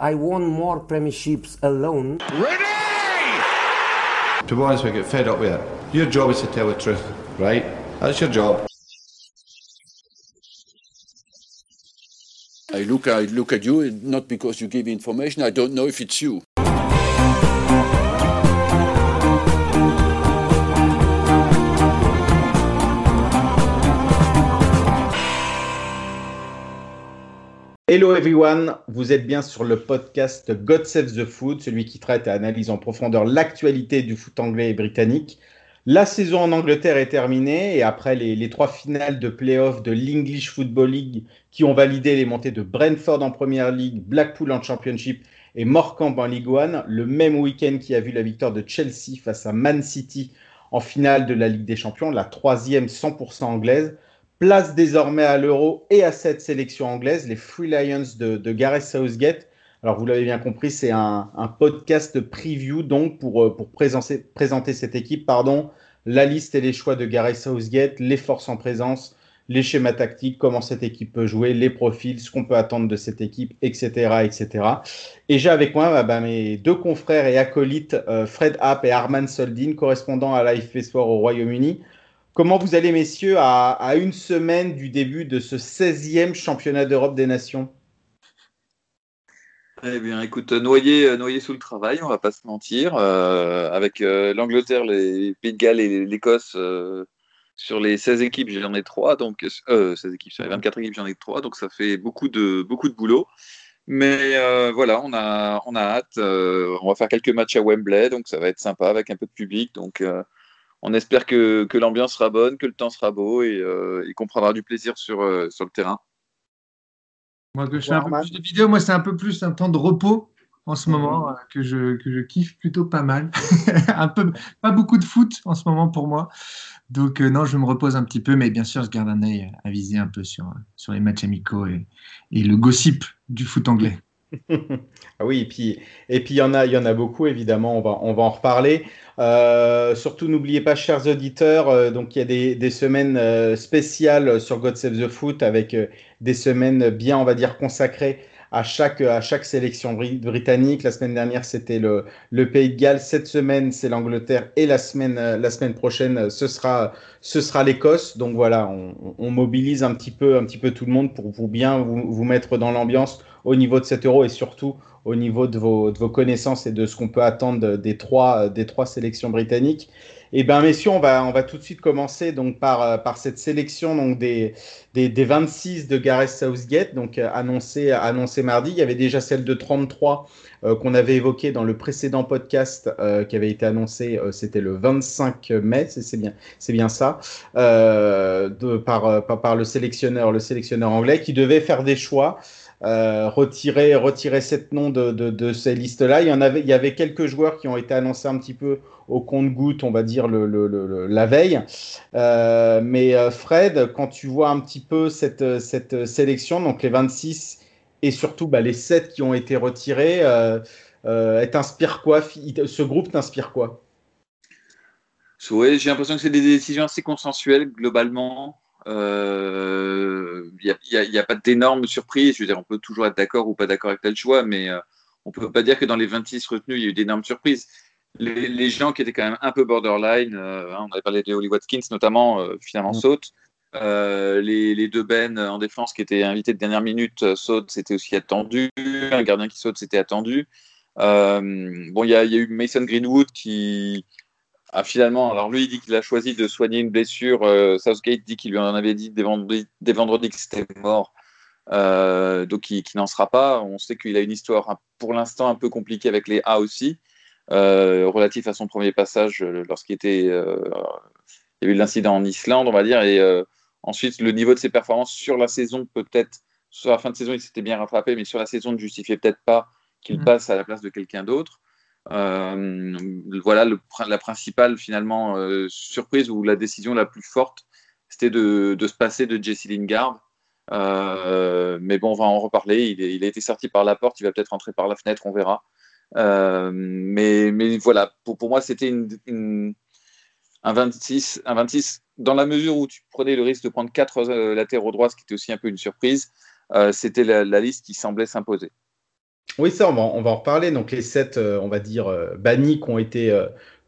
I won more premierships alone. Ready! To be honest, I get fed up with it. Your job is to tell the truth, right? That's your job. I look, I look at you, not because you give information. I don't know if it's you. Hello everyone, vous êtes bien sur le podcast God Save the Foot, celui qui traite et analyse en profondeur l'actualité du foot anglais et britannique. La saison en Angleterre est terminée et après les, trois finales de playoff de l'English Football League qui ont validé les montées de Brentford en Première League, Blackpool en Championship et Morecambe en League One, le même week-end qui a vu la victoire de Chelsea face à Man City en finale de la Ligue des Champions, la troisième 100% anglaise, place désormais à l'Euro et à cette sélection anglaise, les Free Lions de, Gareth Southgate. Alors, vous l'avez bien compris, c'est un, podcast preview donc pour, euh, présenter, cette équipe. Pardon, la liste et les choix de Gareth Southgate, les forces en présence, les schémas tactiques, comment cette équipe peut jouer, les profils, ce qu'on peut attendre de cette équipe, etc. etc. Et j'ai avec moi bah, mes deux confrères et acolytes, euh, Fred Happ et Arman Soldin, correspondants à l'AFP Sport au Royaume-Uni. Comment vous allez, messieurs, à, une semaine du début de ce 16e championnat d'Europe des Nations? Eh bien, écoute, noyé, noyé sous le travail, on va pas se mentir. Euh, avec euh, l'Angleterre, les Pays de Galles et l'Écosse, euh, sur les 16 équipes, j'en ai 3. Donc, 16 équipes, sur les 24 équipes, j'en ai 3. Donc, ça fait beaucoup de, beaucoup de boulot. Mais voilà, on a, on a hâte. on va faire quelques matchs à Wembley, donc ça va être sympa avec un peu de public. Donc, on espère que, l'ambiance sera bonne, que le temps sera beau et, euh, qu'on prendra du plaisir sur, euh, sur le terrain. Moi, que je fais un peu plus de vidéos, moi, c'est un peu plus un temps de repos en ce moment mhm. que, je, que je kiffe plutôt pas mal. un peu, pas beaucoup de foot en ce moment pour moi. Donc, euh, non, je me repose un petit peu, mais bien sûr, je garde un œil à viser un peu sur, sur les matchs amicaux et, et le gossip du foot anglais. ah oui, et puis et puis il y en a il y en a beaucoup évidemment. On va on va en reparler. Euh, surtout n'oubliez pas, chers auditeurs, euh, donc il y a des, des semaines euh, spéciales sur God Save the Foot avec des semaines bien on va dire consacrées à chaque, à chaque sélection britannique. La semaine dernière, c'était le, le, Pays de Galles. Cette semaine, c'est l'Angleterre. Et la semaine, la semaine prochaine, ce sera, ce sera l'Écosse. Donc voilà, on, on, mobilise un petit, peu, un petit peu tout le monde pour vous bien vous, vous mettre dans l'ambiance au niveau de cet euro et surtout au niveau de vos, connaissances et de ce qu'on peut attendre des trois, des trois sélections britanniques. Eh bien, messieurs, on va, on va tout de suite commencer donc par, euh, par cette sélection donc des, des, des 26 de Gareth Southgate, donc euh, annoncé, annoncé mardi. Il y avait déjà celle de 33 euh, qu'on avait évoquée dans le précédent podcast qui avait été annoncé, c'était le 25 mai, c'est bien, bien ça, de, par, par, par, le sélectionneur, le sélectionneur anglais qui devait faire des choix. Euh, retirer, retirer cette nom de, ces listes-là. Il y avait, il y avait quelques joueurs qui ont été annoncés un petit peu au compte-goutte, on va dire la veille. Euh, mais euh, Fred, quand tu vois un petit peu cette, cette sélection, donc les 26 et surtout bah, les 7 qui ont été retirés, t'inspire quoi? Ce groupe t'inspire quoi? Oui, j'ai l'impression que c'est des décisions assez consensuelles globalement. Il euh, n'y a, pas d'énormes surprises. Je veux dire, on peut toujours être d'accord ou pas d'accord avec tel choix, mais euh, on ne peut pas dire que dans les 26 retenus, il y a eu d'énormes surprises. Les, gens qui étaient quand même un peu borderline, euh, hein, on avait parlé de Holly Watkins notamment, finalement mm. sautent. les, deux Ben en défense qui étaient invités de dernière minute sautent, c'était aussi attendu. Un gardien qui saute, c'était attendu. bon, il y, a eu Mason Greenwood qui, ah, finalement, alors lui, il dit qu'il a choisi de soigner une blessure. Euh, Southgate dit qu'il lui en avait dit des vendredis, que c'était mort. Euh, donc, qui, n'en sera pas. On sait qu'il a une histoire pour l'instant un peu compliquée avec les A aussi, euh, relatif à son premier passage lorsqu'il était. il y a eu l'incident en Islande, on va dire. Et ensuite, le niveau de ses performances sur la saison, peut-être, sur la fin de saison, il s'était bien rattrapé, mais sur la saison, ne justifiait peut-être pas qu'il mmh. passe à la place de quelqu'un d'autre. Euh, voilà la principale finalement euh, surprise ou la décision la plus forte, c'était de, se passer de Jesse Lingard. Euh, mais bon, on va en reparler. Il, a été sorti par la porte, il va peut-être rentrer par la fenêtre, on verra. mais, voilà, pour, moi, c'était un, 26, un 26 dans la mesure où tu prenais le risque de prendre quatre latéraux droits, ce qui était aussi un peu une surprise. c'était la, liste qui semblait s'imposer. Oui, ça, on va, on va en reparler. Donc, les sept, on va dire, bannis qui ont été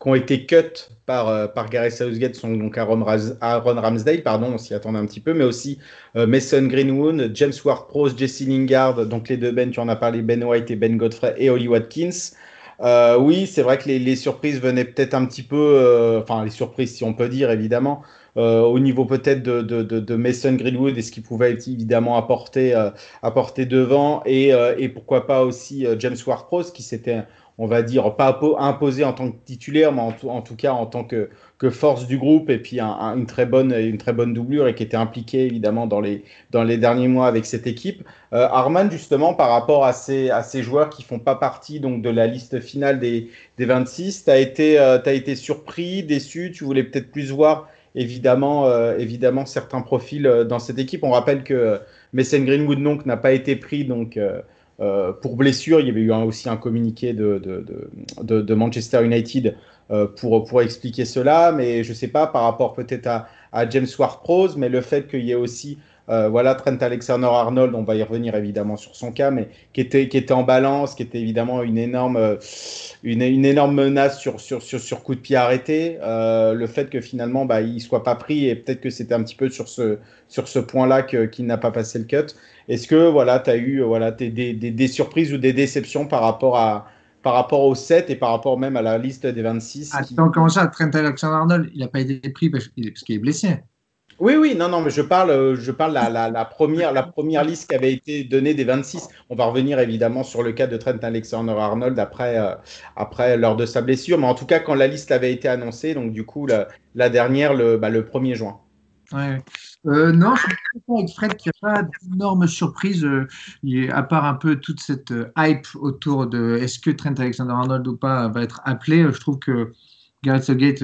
qui ont été cut par, euh, par Gareth Southgate sont donc Aaron, Ramsdale, pardon, on s'y attendait un petit peu, mais aussi euh, Mason Greenwood, James Ward-Prowse, Jesse Lingard, donc les deux Ben, tu en as parlé, Ben White et Ben Godfrey, et Holly Watkins. Euh, oui, c'est vrai que les, les surprises venaient peut-être un petit peu, enfin les surprises si on peut dire évidemment, au niveau peut-être de, de, de, Mason Greenwood et ce qu'il pouvait évidemment apporter, apporter devant, et, et pourquoi pas aussi James Ward-Prowse qui s'était on va dire, pas imposé en tant que titulaire, mais en tout, cas en tant que, force du groupe et puis une, très bonne, une très bonne doublure et qui était impliqué évidemment dans les, dans les derniers mois avec cette équipe. Euh, Arman, justement, par rapport à ces, à ces joueurs qui font pas partie donc, de la liste finale des, des 26, tu as, été, euh, été surpris, déçu, tu voulais peut-être plus voir évidemment, euh, évidemment certains profils dans cette équipe. On rappelle que Mason Greenwood donc n'a pas été pris donc euh, pour blessure, il y avait eu aussi un communiqué de, Manchester United euh, pour, pour expliquer cela, mais je ne sais pas par rapport peut-être à, à, James Ward-Prowse, mais le fait qu'il y ait aussi euh, voilà, Trent Alexander-Arnold, on va y revenir évidemment sur son cas, mais qui était, qui était en balance, qui était évidemment une énorme, une, une énorme menace sur, sur, sur, sur, coup de pied arrêté. le fait que finalement bah, il ne soit pas pris, et peut-être que c'était un petit peu sur ce, sur ce point-là qu'il n'a pas passé le cut. Est-ce que voilà, tu as eu voilà, des, des, des, surprises ou des déceptions par rapport, à, par rapport au 7 et par rapport même à la liste des 26 Attends, comment ça Trent Alexander-Arnold, il n'a pas été pris parce, qu'il est blessé? Oui, oui, non, non, mais je parle, je parle la, la, première, la première liste qui avait été donnée des 26. On va revenir évidemment sur le cas de Trent Alexander-Arnold après, euh, après lors de sa blessure, mais en tout cas quand la liste avait été annoncée, donc du coup la, dernière le, bah, le 1er juin. Ouais. Euh, non, je suis d'accord avec Fred qu'il n'y a pas d'énormes surprises, euh, à part un peu toute cette euh, hype autour de est-ce que Trent Alexander-Arnold ou pas va être appelé. Je trouve que Gareth Southgate,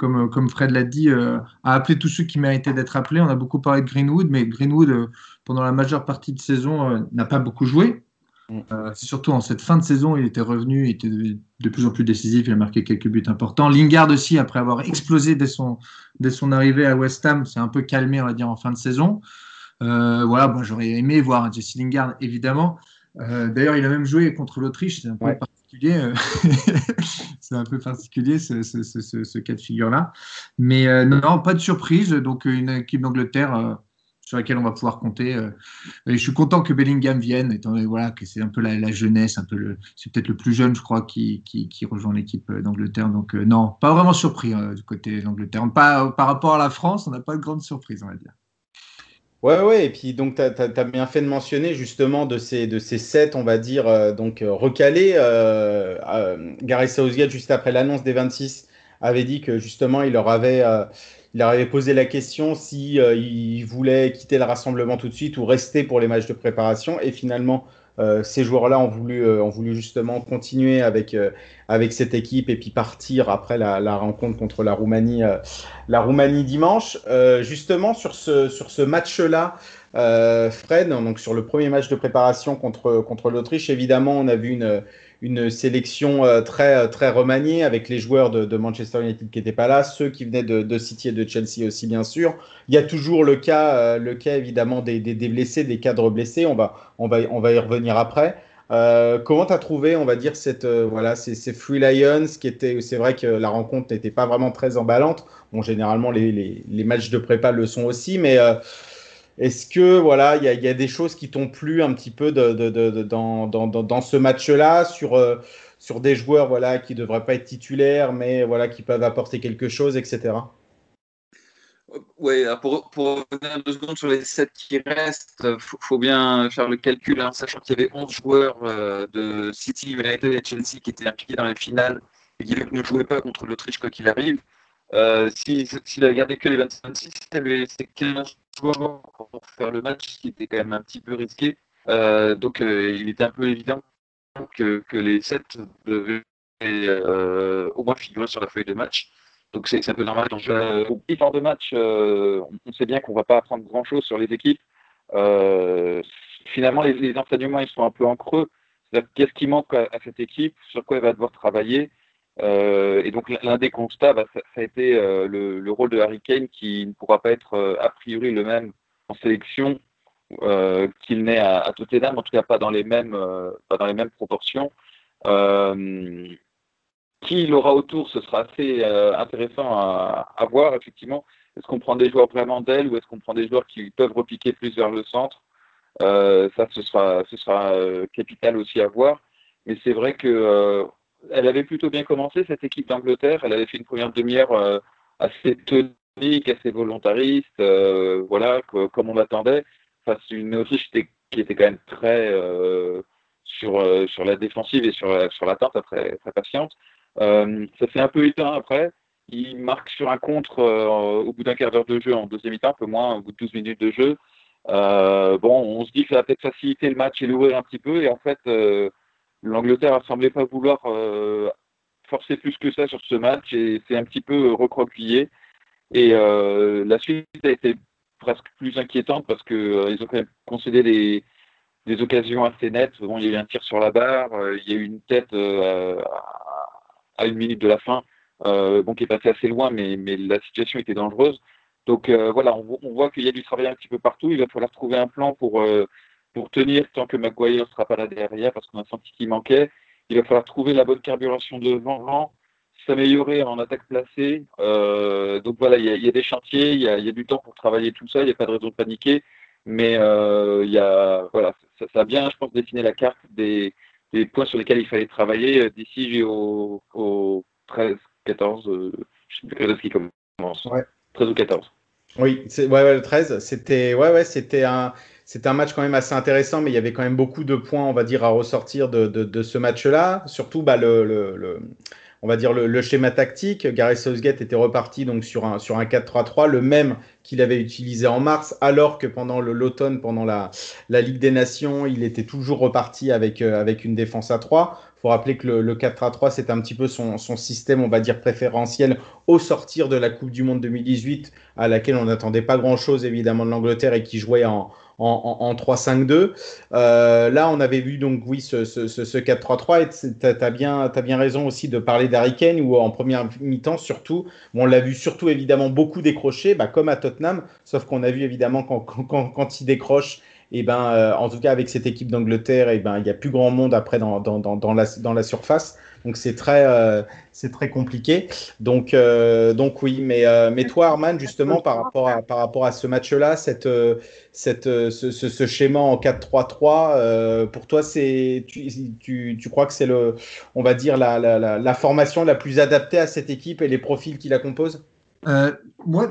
comme, comme Fred l'a dit, a appelé tous ceux qui méritaient d'être appelés. On a beaucoup parlé de Greenwood, mais Greenwood, pendant la majeure partie de saison, n'a pas beaucoup joué. Mm. Euh, c'est surtout en cette fin de saison, il était revenu, il était de, plus en plus décisif, il a marqué quelques buts importants. Lingard aussi, après avoir explosé dès son, dès son arrivée à West Ham, c'est un peu calmé, on va dire, en fin de saison. Euh, voilà, bon, j'aurais aimé voir Jesse Lingard, évidemment. Euh, d'ailleurs, il a même joué contre l'Autriche, c'est un peu particulier. c'est un peu particulier ce, cas de figure-là. Mais non, pas de surprise. Donc, une équipe d'Angleterre sur laquelle on va pouvoir compter. Euh, je suis content que Bellingham vienne, étant donné voilà, que c'est un peu la, jeunesse, un peu c'est peut-être le plus jeune, je crois, qui, rejoint l'équipe euh, d'Angleterre. Donc, euh, non, pas vraiment surpris du côté d'Angleterre. Par rapport à la France, on n'a pas de grande surprise, on va dire. Ouais, ouais, et puis donc tu as, bien fait de mentionner justement de ces, de ces sept, on va dire, donc recalés. Gary Southgate, juste après l'annonce des 26, avait dit que justement il leur avait il leur avait posé la question si euh, il voulait quitter le rassemblement tout de suite ou rester pour les matchs de préparation. Et finalement, euh, ces joueurs-là ont voulu, euh, ont voulu justement continuer avec, avec cette équipe et puis partir après la, la rencontre contre la Roumanie, la Roumanie dimanche. justement, sur ce, sur ce match-là, Fred, donc sur le premier match de préparation contre, contre l'Autriche, évidemment, on a vu une une sélection euh, très, euh, très remaniée avec les joueurs de, Manchester United qui n'étaient pas là, ceux qui venaient de, City et de Chelsea aussi, bien sûr. Il y a toujours le cas, euh, le cas évidemment des, des, blessés, des cadres blessés. On va, on va, on va y revenir après. comment tu as trouvé, on va dire, cette, voilà, ces, ces, Free Lions qui étaient, c'est vrai que la rencontre n'était pas vraiment très emballante. Bon, généralement, les, les, les, matchs de prépa le sont aussi, mais est-ce que voilà, il y, a des choses qui t'ont plu un petit peu dans, ce match-là sur, euh, sur des joueurs voilà qui devraient pas être titulaires, mais voilà qui peuvent apporter quelque chose, etc. Oui, pour, revenir deux secondes sur les sept qui restent, il faut, bien faire le calcul, hein, sachant qu'il y avait 11 joueurs euh, de City, United et Chelsea qui étaient impliqués dans les finales et qui ne jouaient pas contre l'Autriche quoi qu'il arrive. Euh, S'il si, avait gardé que les 26, c'est 15 joueurs pour faire le match, ce qui était quand même un petit peu risqué. Euh, donc euh, il était un peu évident que, les 7 devaient euh, au moins figurer sur la feuille de match. Donc c'est un peu normal. Euh, au temps de match, on sait bien qu'on ne va pas apprendre grand-chose sur les équipes. finalement, les, les, enseignements ils sont un peu en creux. Qu'est-ce qui manque à, cette équipe? Sur quoi elle va devoir travailler? Euh, et donc l'un des constats, bah, ça, a été euh, le, rôle de Harry Kane qui ne pourra pas être euh, a priori le même en sélection qu'il n'est à, à, Tottenham, en tout cas pas dans les mêmes, proportions. Qui il aura autour, ce sera assez intéressant à, voir, effectivement. Est-ce qu'on prend des joueurs vraiment d'elle ou est-ce qu'on prend des joueurs qui peuvent repiquer plus vers le centre? Ça, ce sera, ce sera capital aussi à voir. Mais c'est vrai que elle avait plutôt bien commencé, cette équipe d'Angleterre. Elle avait fait une première demi-heure assez tonique, assez volontariste, voilà, comme on l'attendait face à une Autriche qui était quand même très euh, sur, euh, sur la défensive et sur, sur l'attente, très, très patiente. Euh, ça s'est un peu éteint après. Il marque sur un contre au bout d'un quart d'heure de jeu en deuxième mi-temps, un peu moins, au bout de 12 minutes de jeu. bon, on se dit que ça va peut-être faciliter le match et l'ouvrir un petit peu. Et en fait, l'Angleterre a semblé pas vouloir forcer plus que ça sur ce match et c'est un petit peu recroquevillé. Et la suite a été presque plus inquiétante parce qu'ils euh, ont quand même concédé des, des, occasions assez nettes. Bon, il y a eu un tir sur la barre, euh, il y a eu une tête euh, à une minute de la fin, bon, qui est passé assez loin, mais, mais la situation était dangereuse. Donc voilà, on, on voit qu'il y a du travail un petit peu partout. Il va falloir trouver un plan pour, pour tenir tant que Maguire ne sera pas là derrière parce qu'on a senti qu'il manquait. Il va falloir trouver la bonne carburation devant s'améliorer en attaque placée. Euh, donc voilà, il y, a des chantiers, il y a, du temps pour travailler tout ça, il n'y a pas de raison de paniquer. Mais euh, y a, voilà, ça, ça, a bien, je pense, dessiné la carte des, des points sur lesquels il fallait travailler euh, d'ici au, au 13, 14, euh, je ne sais plus qui commence. Ouais. 13 ou 14. Oui, ouais, ouais, le 13, c'était ouais, ouais, c'était un, c'était un match quand même assez intéressant, mais il y avait quand même beaucoup de points, on va dire, à ressortir de, ce match-là. Surtout bah, le, on va dire, le, schéma tactique. Gareth Southgate était reparti donc sur un, sur un 4-3-3, le même qu'il avait utilisé en mars, alors que pendant l'automne, pendant la, la Ligue des Nations, il était toujours reparti avec, euh, avec une défense à 3 faut rappeler que le, 4 à 3, c'est un petit peu son, son, système, on va dire, préférentiel au sortir de la Coupe du Monde 2018, à laquelle on n'attendait pas grand-chose, évidemment, de l'Angleterre et qui jouait en, en, 3-5-2. Euh, là, on avait vu donc, oui, ce, ce, ce 4-3-3 et tu as, bien, raison aussi de parler d'Harry Kane où en première mi-temps, surtout, on l'a vu surtout évidemment beaucoup décrocher, bah, comme à Tottenham, sauf qu'on a vu évidemment quand, quand, quand il décroche, et ben, euh, en tout cas avec cette équipe d'Angleterre, et ben, il n'y a plus grand monde après dans, dans, dans, dans, la, la surface. Donc c'est très, euh, c'est très compliqué. Donc, euh, donc oui, mais, euh, mais toi Arman, justement, par rapport à, par rapport à ce match-là, cette, cette, ce, ce, ce, schéma en 4-3-3, pour toi, c'est, tu, tu, tu, crois que c'est le, on va dire, la, la, la, formation la plus adaptée à cette équipe et les profils qui la composent? Euh, moi,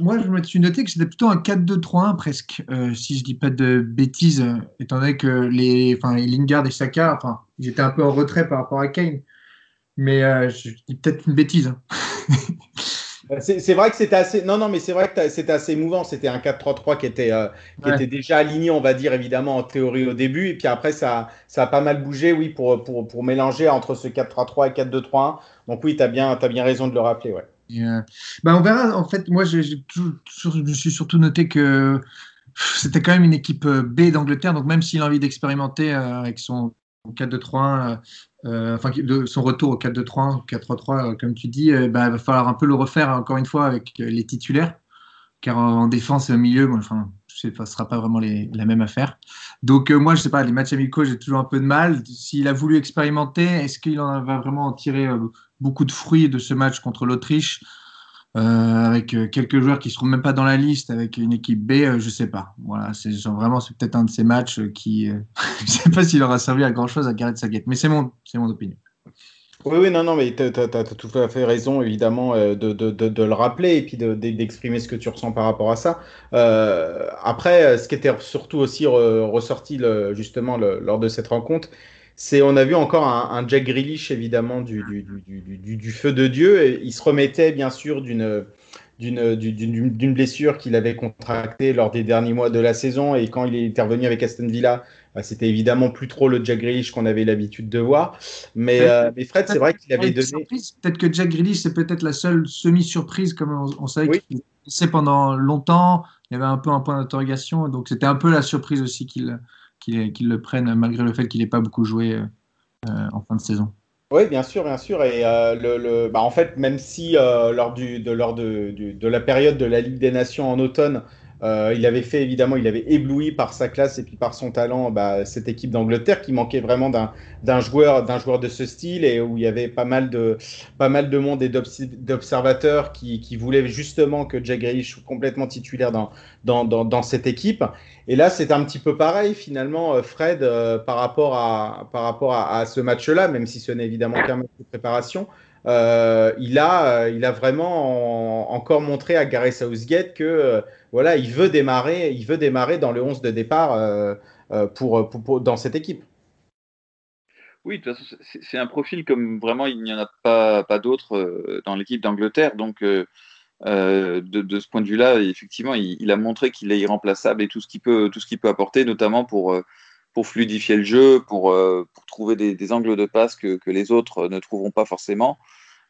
moi, je me suis noté que c'était plutôt un 4-2-3-1 presque, euh, si je dis pas de bêtises, étant donné que les, Lingard et Saka, enfin, ils étaient un peu en retrait par rapport à Kane. Mais euh, je dis peut-être une bêtise. Hein. c'est vrai que c'était assez. Non, non, mais c'est vrai que c'était assez émouvant. C'était un 4-3-3 qui, était, qui était déjà aligné, on va dire, évidemment, en théorie au début. Et puis après, ça, ça a pas mal bougé, oui, pour, pour, pour mélanger entre ce 4-3-3 et 4-2-3-1. Donc oui, tu as, bien, as bien raison de le rappeler. Ouais. Euh, bah on verra. En fait, moi, je, je me suis surtout noté que c'était quand même une équipe B d'Angleterre. Donc même s'il a envie d'expérimenter avec son 4-2-3-1, euh, enfin son retour au 4-2-3-1, 4-3-3, comme tu dis, euh, bah, il va falloir un peu le refaire encore une fois avec les titulaires, car en défense et au milieu, enfin, ce ne sera pas vraiment la même affaire. Donc euh, moi, je sais pas, les matchs amicaux, j'ai toujours un peu de mal. S'il a voulu expérimenter, est-ce qu'il en va vraiment en tirer beaucoup de fruits de ce match contre l'Autriche euh, avec euh, quelques joueurs qui ne seront même pas dans la liste, avec une équipe B, euh, je sais pas. Voilà, c'est vraiment c'est peut-être un de ces matchs qui, je ne sais pas s'il aura servi à grand chose à Gareth Saget, mais c'est mon, c'est mon opinion. Oui, oui, non, non, mais tu as, tout à fait raison, évidemment, de, de, de, le rappeler et puis d'exprimer ce que tu ressens par rapport à ça. Euh, après, ce qui était surtout aussi ressorti justement lors de cette rencontre, c'est on a vu encore un, Jack Grealish évidemment du, du, feu de Dieu. Et il se remettait bien sûr d'une d'une blessure qu'il avait contractée lors des derniers mois de la saison et quand il est intervenu avec Aston Villa, bah, c'était évidemment plus trop le Jack Grealish qu'on avait l'habitude de voir. Mais, euh, mais Fred, c'est vrai qu'il avait donné. Peut-être que Jack Grealish, c'est peut-être la seule semi-surprise, comme on, savait qu'il qu'il pendant longtemps. Il y avait un peu un point d'interrogation, donc c'était un peu la surprise aussi qu'il qu'il le prenne malgré le fait qu'il n'ait pas beaucoup joué euh, en fin de saison. Oui, bien sûr, bien sûr. Et euh, le, bah, en fait, même si euh, lors, du, lors de, la période de la Ligue des Nations en automne, Euh, il avait fait évidemment, il avait ébloui par sa classe et puis par son talent bah, cette équipe d'Angleterre qui manquait vraiment d'un joueur, d'un joueur de ce style et où il y avait pas mal de, pas mal de monde et d'observateurs qui, qui, voulaient justement que Jack Grealish soit complètement titulaire dans, dans, dans, dans cette équipe. Et là, c'est un petit peu pareil finalement, euh, Fred, euh, par rapport à, par rapport à, à ce match-là, même si ce n'est évidemment qu'un match de préparation. Euh, il, a, il a vraiment encore montré à Gareth Southgate que voilà, il veut démarrer, il veut démarrer dans le 11 de départ euh, euh, pour, dans cette équipe. Oui, de toute façon, c'est un profil comme vraiment il n'y en a pas, pas d'autres euh, dans l'équipe d'Angleterre. Donc, de, de, ce point de vue-là, effectivement, il, a montré qu'il est irremplaçable et tout ce qu'il peut, tout ce qu'il peut apporter, notamment pour, pour fluidifier le jeu, pour, pour trouver des, angles de passe que, que, les autres ne trouveront pas forcément.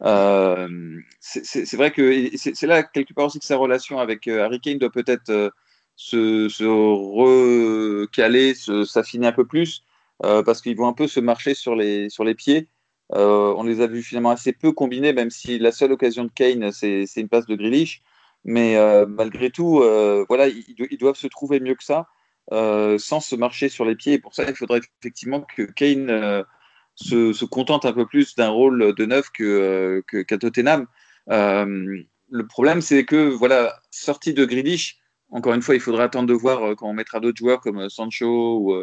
Euh, c'est vrai que c'est là quelque part aussi que sa relation avec euh, Harry Kane doit peut-être euh, se, se, recaler, s'affiner un peu plus, parce qu'ils vont un peu se marcher sur les, sur les pieds. on les a vus finalement assez peu combinés, même si la seule occasion de Kane, c'est une passe de Grealish. Mais malgré tout, voilà, ils, doivent se trouver mieux que ça, sans se marcher sur les pieds. Et pour ça, il faudrait effectivement que Kane se, contente un peu plus d'un rôle de neuf que, euh, Tottenham. Euh, le problème, c'est que, voilà, sortie de Grealish, encore une fois, il faudra attendre de voir euh, quand on mettra d'autres joueurs comme Sancho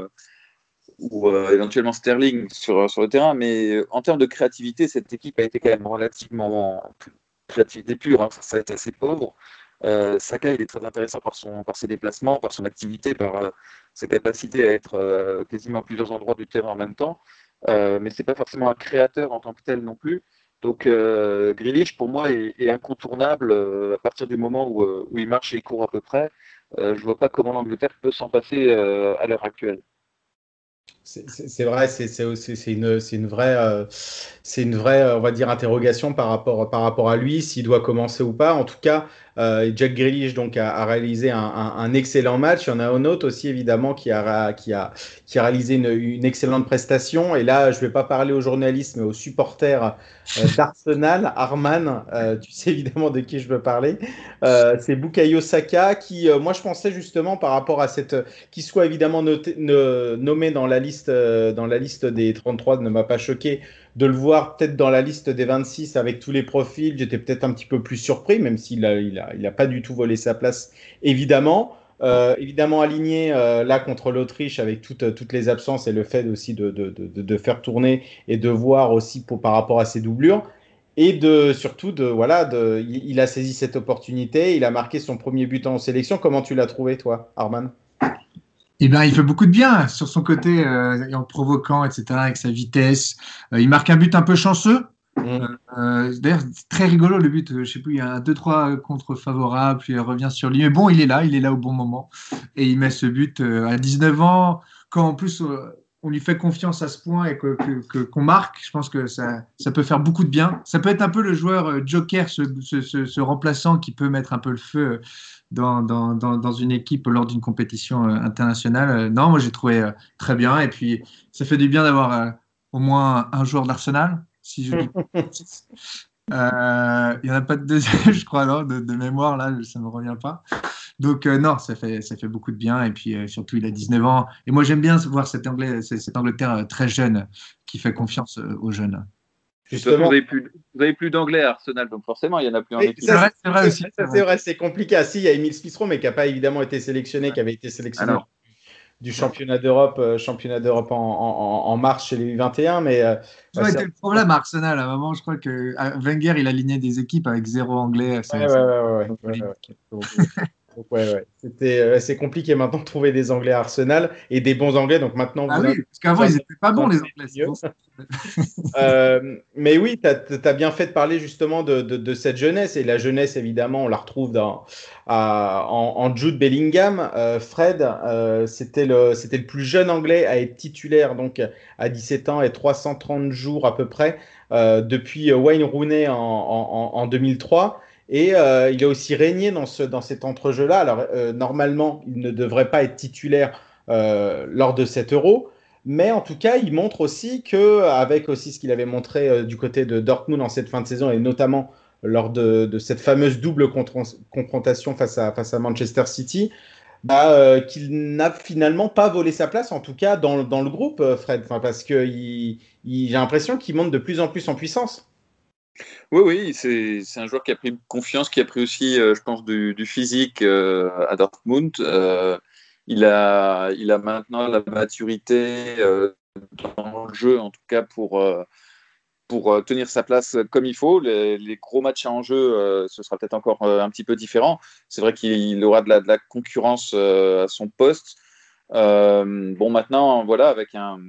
ou, éventuellement Sterling sur, sur le terrain. Mais en termes de créativité, cette équipe a été quand même relativement créativité pure. Hein, ça, a été assez pauvre. Saka, il est très intéressant par, son, par ses déplacements, par son activité, par sa capacité à être quasiment à plusieurs endroits du terrain en même temps. Euh, mais c'est pas forcément un créateur en tant que tel non plus. Donc euh, pour moi, est, incontournable euh, à partir du moment où, euh, il marche et il court à peu près. je vois pas comment l'Angleterre peut s'en passer à l'heure actuelle. C'est vrai, c'est une, une, vraie, une vraie, on va dire, interrogation par rapport, par rapport à lui, s'il doit commencer ou pas. En tout cas, euh, Jack Grealish donc a, réalisé un, excellent match. Il y en a un autre aussi évidemment qui a, qui a, qui a réalisé une, excellente prestation. Et là, je ne vais pas parler aux journalistes, mais aux supporters euh, d'Arsenal. Arman, euh, tu sais évidemment de qui je veux parler. c'est Bukayo Saka qui, moi, je pensais justement par rapport à cette, qui soit évidemment nommé dans la liste, dans la liste des 33 ne m'a pas choqué de le voir peut-être dans la liste des 26 avec tous les profils, j'étais peut-être un petit peu plus surpris, même s'il n'a il a, il a pas du tout volé sa place, évidemment. Euh, évidemment aligné euh, là contre l'Autriche avec toutes, toutes les absences et le fait aussi de, de, de, de, faire tourner et de voir aussi par rapport à ses doublures. Et de, surtout, de, voilà, de, il a saisi cette opportunité, il a marqué son premier but en sélection. Comment tu l'as trouvé, toi, Arman? Eh ben, il fait beaucoup de bien sur son côté euh, en provoquant, etc., avec sa vitesse. Euh, il marque un but un peu chanceux. Mm. Euh, euh D'ailleurs, très rigolo le but. Je sais plus, il y a un 2-3 contre favorable, puis il revient sur lui. Mais bon, il est là, il est là au bon moment. Et il met ce but à 19 ans, quand en plus on lui fait confiance à ce point et qu'on que, que, marque, je pense que ça, peut faire beaucoup de bien. Ça peut être un peu le joueur joker, ce, remplaçant qui peut mettre un peu le feu dans, dans, une équipe lors d'une compétition euh, internationale. Euh, non, moi j'ai trouvé euh, très bien. Et puis ça fait du bien d'avoir au moins un joueur d'Arsenal. Il n'y en a pas de deuxième, je crois, non, de, mémoire, là, ça ne me revient pas. Donc, non, ça fait, ça fait beaucoup de bien. Et puis, surtout, il a 19 ans. Et moi, j'aime bien voir cet Anglais, cette Angleterre très jeune qui fait confiance aux jeunes. Justement, vous n'avez plus, plus d'anglais à Arsenal, donc forcément, il y en a plus en équipe. C'est vrai, c'est vrai aussi. C'est vrai, c'est compliqué. Ah, si, il y a Emile Smith mais qui n'a pas évidemment été sélectionné, qui avait été sélectionné du championnat d'Europe, euh, championnat d'Europe en, en, en, mars chez les U21. Mais euh, ça a été le problème à Arsenal. À un moment, je crois que Wenger, il alignait des équipes avec zéro anglais. Ouais, ouais, ouais, ouais, ouais ouais, ouais. C'était, euh, c'est compliqué maintenant de trouver des Anglais à Arsenal et des bons Anglais. Donc maintenant, ah oui, parce qu'avant, ils n'étaient pas bons, les Anglais. euh, mais oui, tu as, bien fait de parler justement de, de, de, cette jeunesse. Et la jeunesse, évidemment, on la retrouve dans, à, en, en, Jude Bellingham. Euh, Fred, euh, c'était, le, plus jeune Anglais à être titulaire donc à 17 ans et 330 jours à peu près depuis Wayne Rooney en, en, en 2003. Et euh, il a aussi régné dans, ce, dans cet entrejeu-là. Alors, euh, normalement, il ne devrait pas être titulaire euh, lors de cet euro. Mais en tout cas, il montre aussi que, avec aussi ce qu'il avait montré du côté de Dortmund en cette fin de saison, et notamment lors de, cette fameuse double confrontation face à, face à Manchester City, bah, qu'il n'a finalement pas volé sa place, en tout cas dans, dans le groupe, Fred, enfin, parce que j'ai l'impression qu'il monte de plus en plus en puissance. Oui, oui, c'est un joueur qui a pris confiance, qui a pris aussi, je pense, du, physique à Dortmund. il, a, il a maintenant la maturité dans le jeu, en tout cas pour, euh, pour euh, tenir sa place comme il faut. Les, gros matchs en jeu, euh, ce sera peut-être encore un petit peu différent. C'est vrai qu'il aura de la, concurrence à son poste. bon, maintenant, voilà, avec un,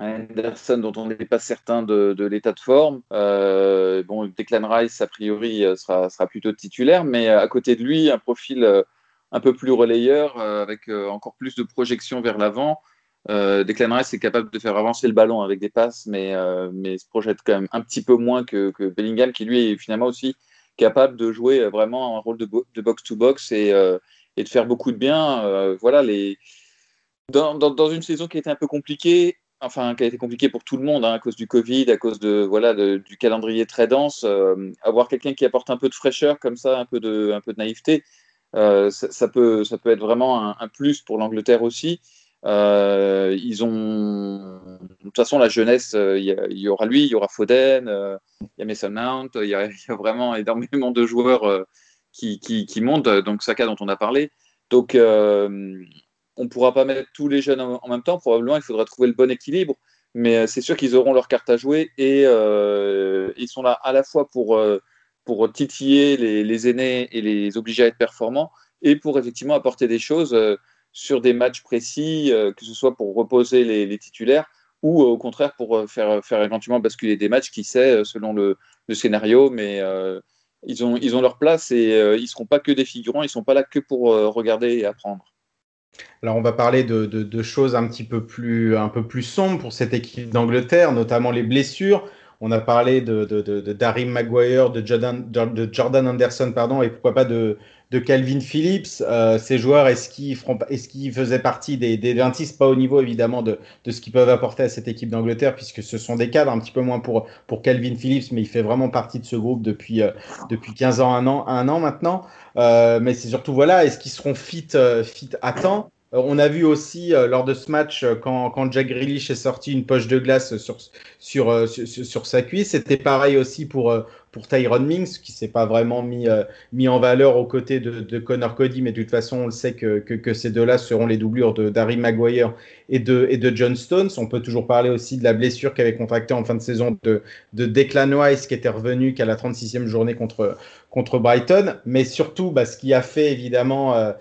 Anderson dont on n'est pas certain de, l'état de forme. bon, Declan Rice, a priori, sera, sera, plutôt titulaire, mais à côté de lui, un profil un peu plus relayeur, avec encore plus de projection vers l'avant. Euh, Declan Rice est capable de faire avancer le ballon avec des passes, mais, euh, mais se projette quand même un petit peu moins que, Bellingham, qui lui est finalement aussi capable de jouer vraiment un rôle de, box-to-box et, euh, et, de faire beaucoup de bien. Euh, voilà, les... Dans, dans, une saison qui a été un peu compliquée, enfin qui a été compliquée pour tout le monde hein, à cause du Covid, à cause de voilà du calendrier très dense, avoir quelqu'un qui apporte un peu de fraîcheur comme ça, un peu de, un peu de naïveté, ça, peut, ça peut être vraiment un, plus pour l'Angleterre aussi. Euh, ils ont, de toute façon, la jeunesse, euh, il y, aura lui, il y aura Foden, euh, il y a Mason Mount, il y, a vraiment énormément de joueurs qui, qui, montent, donc Saka dont on a parlé. Donc, on ne pourra pas mettre tous les jeunes en, même temps. Probablement, il faudra trouver le bon équilibre. Mais c'est sûr qu'ils auront leur carte à jouer et ils sont là à la fois pour, pour titiller les, aînés et les obliger à être performants et pour effectivement apporter des choses sur des matchs précis, euh, que ce soit pour reposer les, titulaires ou euh, au contraire pour euh, faire, faire éventuellement basculer des matchs, qui sait, selon le, scénario. Mais ils, ont, ils ont leur place et ils ne seront pas que des figurants, ils ne sont pas là que pour regarder et apprendre. Alors on va parler de, de, choses un petit peu plus, un peu plus sombres pour cette équipe d'Angleterre, notamment les blessures. On a parlé de, de, Maguire, de Jordan, de Jordan Anderson, pardon, et pourquoi pas de, de Calvin Phillips. Euh, ces joueurs, est-ce qu'ils est faisaient partie des, des 26 Pas au niveau évidemment de, de ce qu'ils peuvent apporter à cette équipe d'Angleterre, puisque ce sont des cadres, un petit peu moins pour, pour Calvin Phillips, mais il fait vraiment partie de ce groupe depuis, euh, depuis 15 ans, un an, un an maintenant. Euh, mais c'est surtout, voilà, est-ce qu'ils seront fit, fit à temps? Euh, on a vu aussi euh, lors de ce match, euh, quand, quand, Jack Grealish est sorti une poche de glace sur, sur, sur, sa cuisse, c'était pareil aussi pour, pour Tyron Mings, qui s'est pas vraiment mis, mis en valeur aux côtés de, Connor Cody, mais de toute façon, on le sait que, que, ces deux-là seront les doublures de d'Harry Maguire et de, et de John Stones. On peut toujours parler aussi de la blessure qu'avait contractée en fin de saison de, de Declan Rice, qui était revenu qu'à la 36e journée contre, contre Brighton, mais surtout, bah, ce qui a fait évidemment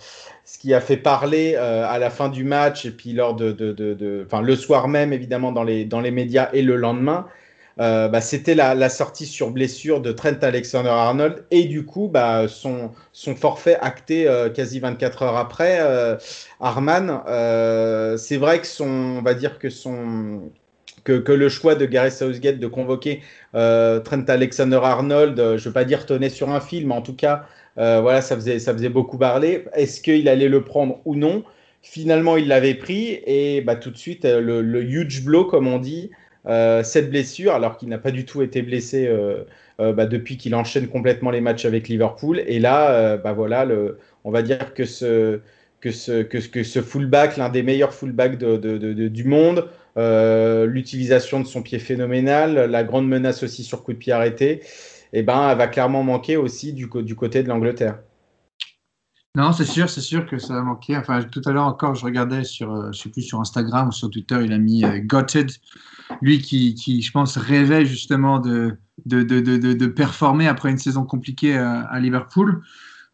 ce qui a fait parler euh, à la fin du match et puis lors de, de, de, le soir même évidemment dans les, dans les médias et le lendemain, euh, bah, c'était la, sortie sur blessure de Trent Alexander-Arnold et du coup bah, son, forfait acté euh, quasi 24 heures après. Arman, c'est vrai que son, on va dire que son que, le choix de Gareth Southgate de convoquer Trent Alexander-Arnold, je ne veux pas dire tenait sur un film, mais en tout cas euh, voilà, ça faisait, ça faisait beaucoup parler. Est-ce qu'il allait le prendre ou non? Finalement, il l'avait pris et bah, tout de suite, euh, le, huge blow, comme on dit, euh, cette blessure, alors qu'il n'a pas du tout été blessé bah, depuis qu'il enchaîne complètement les matchs avec Liverpool. Et là, bah, voilà, on va dire que ce, que ce, fullback, l'un des meilleurs fullbacks du monde, l'utilisation de son pied phénoménal, la grande menace aussi sur coup de pied arrêté, eh ben, elle va clairement manquer aussi du côté de l'Angleterre. Non, c'est sûr, c'est sûr que ça va manquer. Enfin, tout à l'heure encore, je regardais sur, euh, je sais plus sur Instagram ou sur Twitter, il a mis euh, Gotted, lui qui, qui, je pense, rêvait justement de, de, de, de, performer après une saison compliquée à, Liverpool.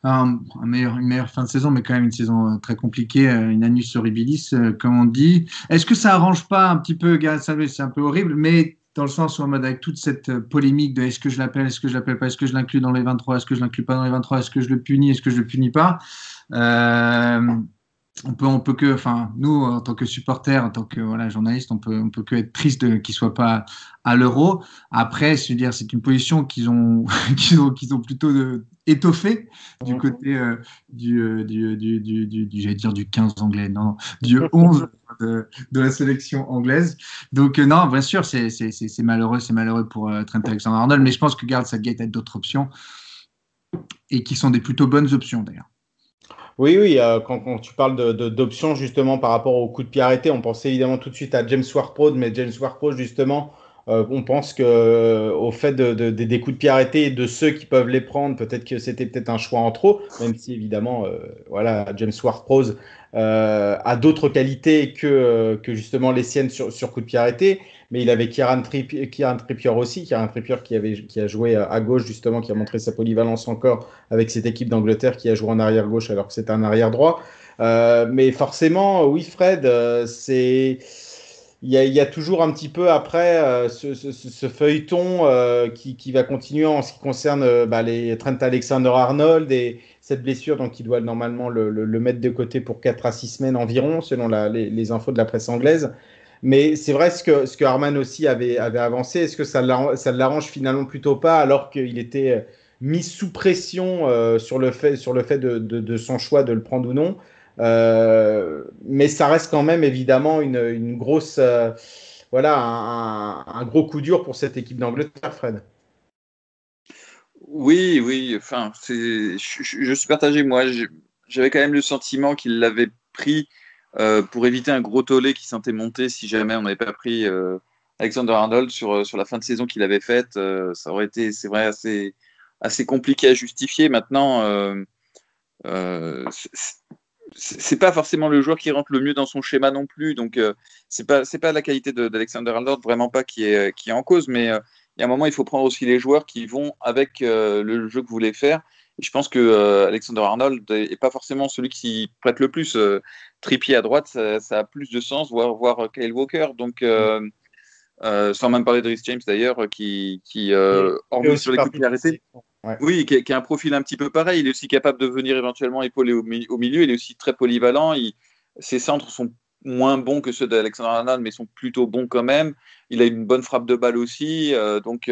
Une meilleure fin de saison, mais quand même une saison euh, très compliquée, une annus horribilis, comme on dit. Est-ce que ça arrange pas un petit peu Gareth C'est un peu horrible, mais dans le sens où en mode avec toute cette euh, polémique de est-ce que je l'appelle, est-ce que je l'appelle pas, est-ce que je l'inclus dans les 23, est-ce que je l'inclus pas dans les 23, est-ce que je le punis, est-ce que je le punis pas. Euh, on peut, on peut que, enfin, nous, en tant que supporters, en tant que voilà, journaliste, on peut, on peut que être triste qu'il soit pas à l'euro. Après, je veux dire, c'est une position qu'ils ont, qu'ils ont, qu'ils ont plutôt de, étoffée du mhm. côté euh, du, euh, du, du, du, du j'allais dire du 15 anglais, non, du 11 de, de la sélection anglaise. Donc, euh, non, bien sûr, c'est, c'est, c'est malheureux, c'est malheureux pour Trent Alexander-Arnold, mais je pense que Garde Southgate a d'autres options et qui sont des plutôt bonnes options d'ailleurs. Oui, oui, euh, quand, tu parles d'options de, justement par rapport au coup de pied arrêté, on pensait évidemment tout de suite à James Ward-Prowse, mais James Ward-Prowse justement, euh, on pense que euh, fait de, des coups de pied arrêtés et de ceux qui peuvent les prendre, peut-être que c'était peut-être un choix en trop, même si évidemment, voilà, James Ward-Prowse a d'autres qualités que, que justement les siennes sur, sur coup de pied arrêté mais il avait Kieran, Trippier aussi, Kieran Trippier qui, avait, qui a joué à gauche justement, qui a montré sa polyvalence encore avec cette équipe d'Angleterre qui a joué en arrière gauche alors que c'était un arrière droit. Euh, mais forcément, oui, Fred, euh, il y, a, toujours un petit peu après euh, ce, feuilleton qui, va continuer en ce qui concerne bah, les Trent Alexander-Arnold et cette blessure, donc il doit normalement le, mettre de côté pour 4 à 6 semaines environ, selon les, infos de la presse anglaise. Mais c'est vrai ce que, ce que Arman aussi avait, avait avancé. Est-ce que ça ne l'arrange finalement plutôt pas alors qu'il était euh, mis sous pression euh, sur le fait, sur le fait de, de, son choix de le prendre ou non? Euh, Mais ça reste quand même évidemment une, une grosse, voilà, un, un, gros coup dur pour cette équipe d'Angleterre, Fred. Oui, oui. Enfin, je, je, suis partagé. Moi, j'avais quand même le sentiment qu'il l'avait pris euh, pour éviter un gros tollé qui sentait monter si jamais on n'avait pas pris euh, Alexander Arnold sur, euh, sur la fin de saison qu'il avait faite. ça aurait été, c'est vrai, assez, assez compliqué à justifier. Maintenant, c'est pas forcément le joueur qui rentre le mieux dans son schéma non plus. Donc, c'est pas, pas la qualité d'Alexander Arnold, vraiment pas qui est, qui est en cause. Mais il y a un moment, il faut prendre aussi les joueurs qui vont avec le jeu que vous voulez faire je pense que euh, Alexander Arnold n'est pas forcément celui qui prête le plus. Euh, Trippier à droite, ça, a plus de sens, voire, voir Kyle Walker. Donc, euh, sans même parler de Rhys James d'ailleurs, qui, qui hormis sur les coups de arrêtés, oui, qui, a un profil un petit peu pareil. Il est aussi capable de venir éventuellement épauler au, milieu. Il est aussi très polyvalent. ses centres sont moins bons que ceux d'Alexander Arnold, mais sont plutôt bons quand même. Il a une bonne frappe de balle aussi. donc,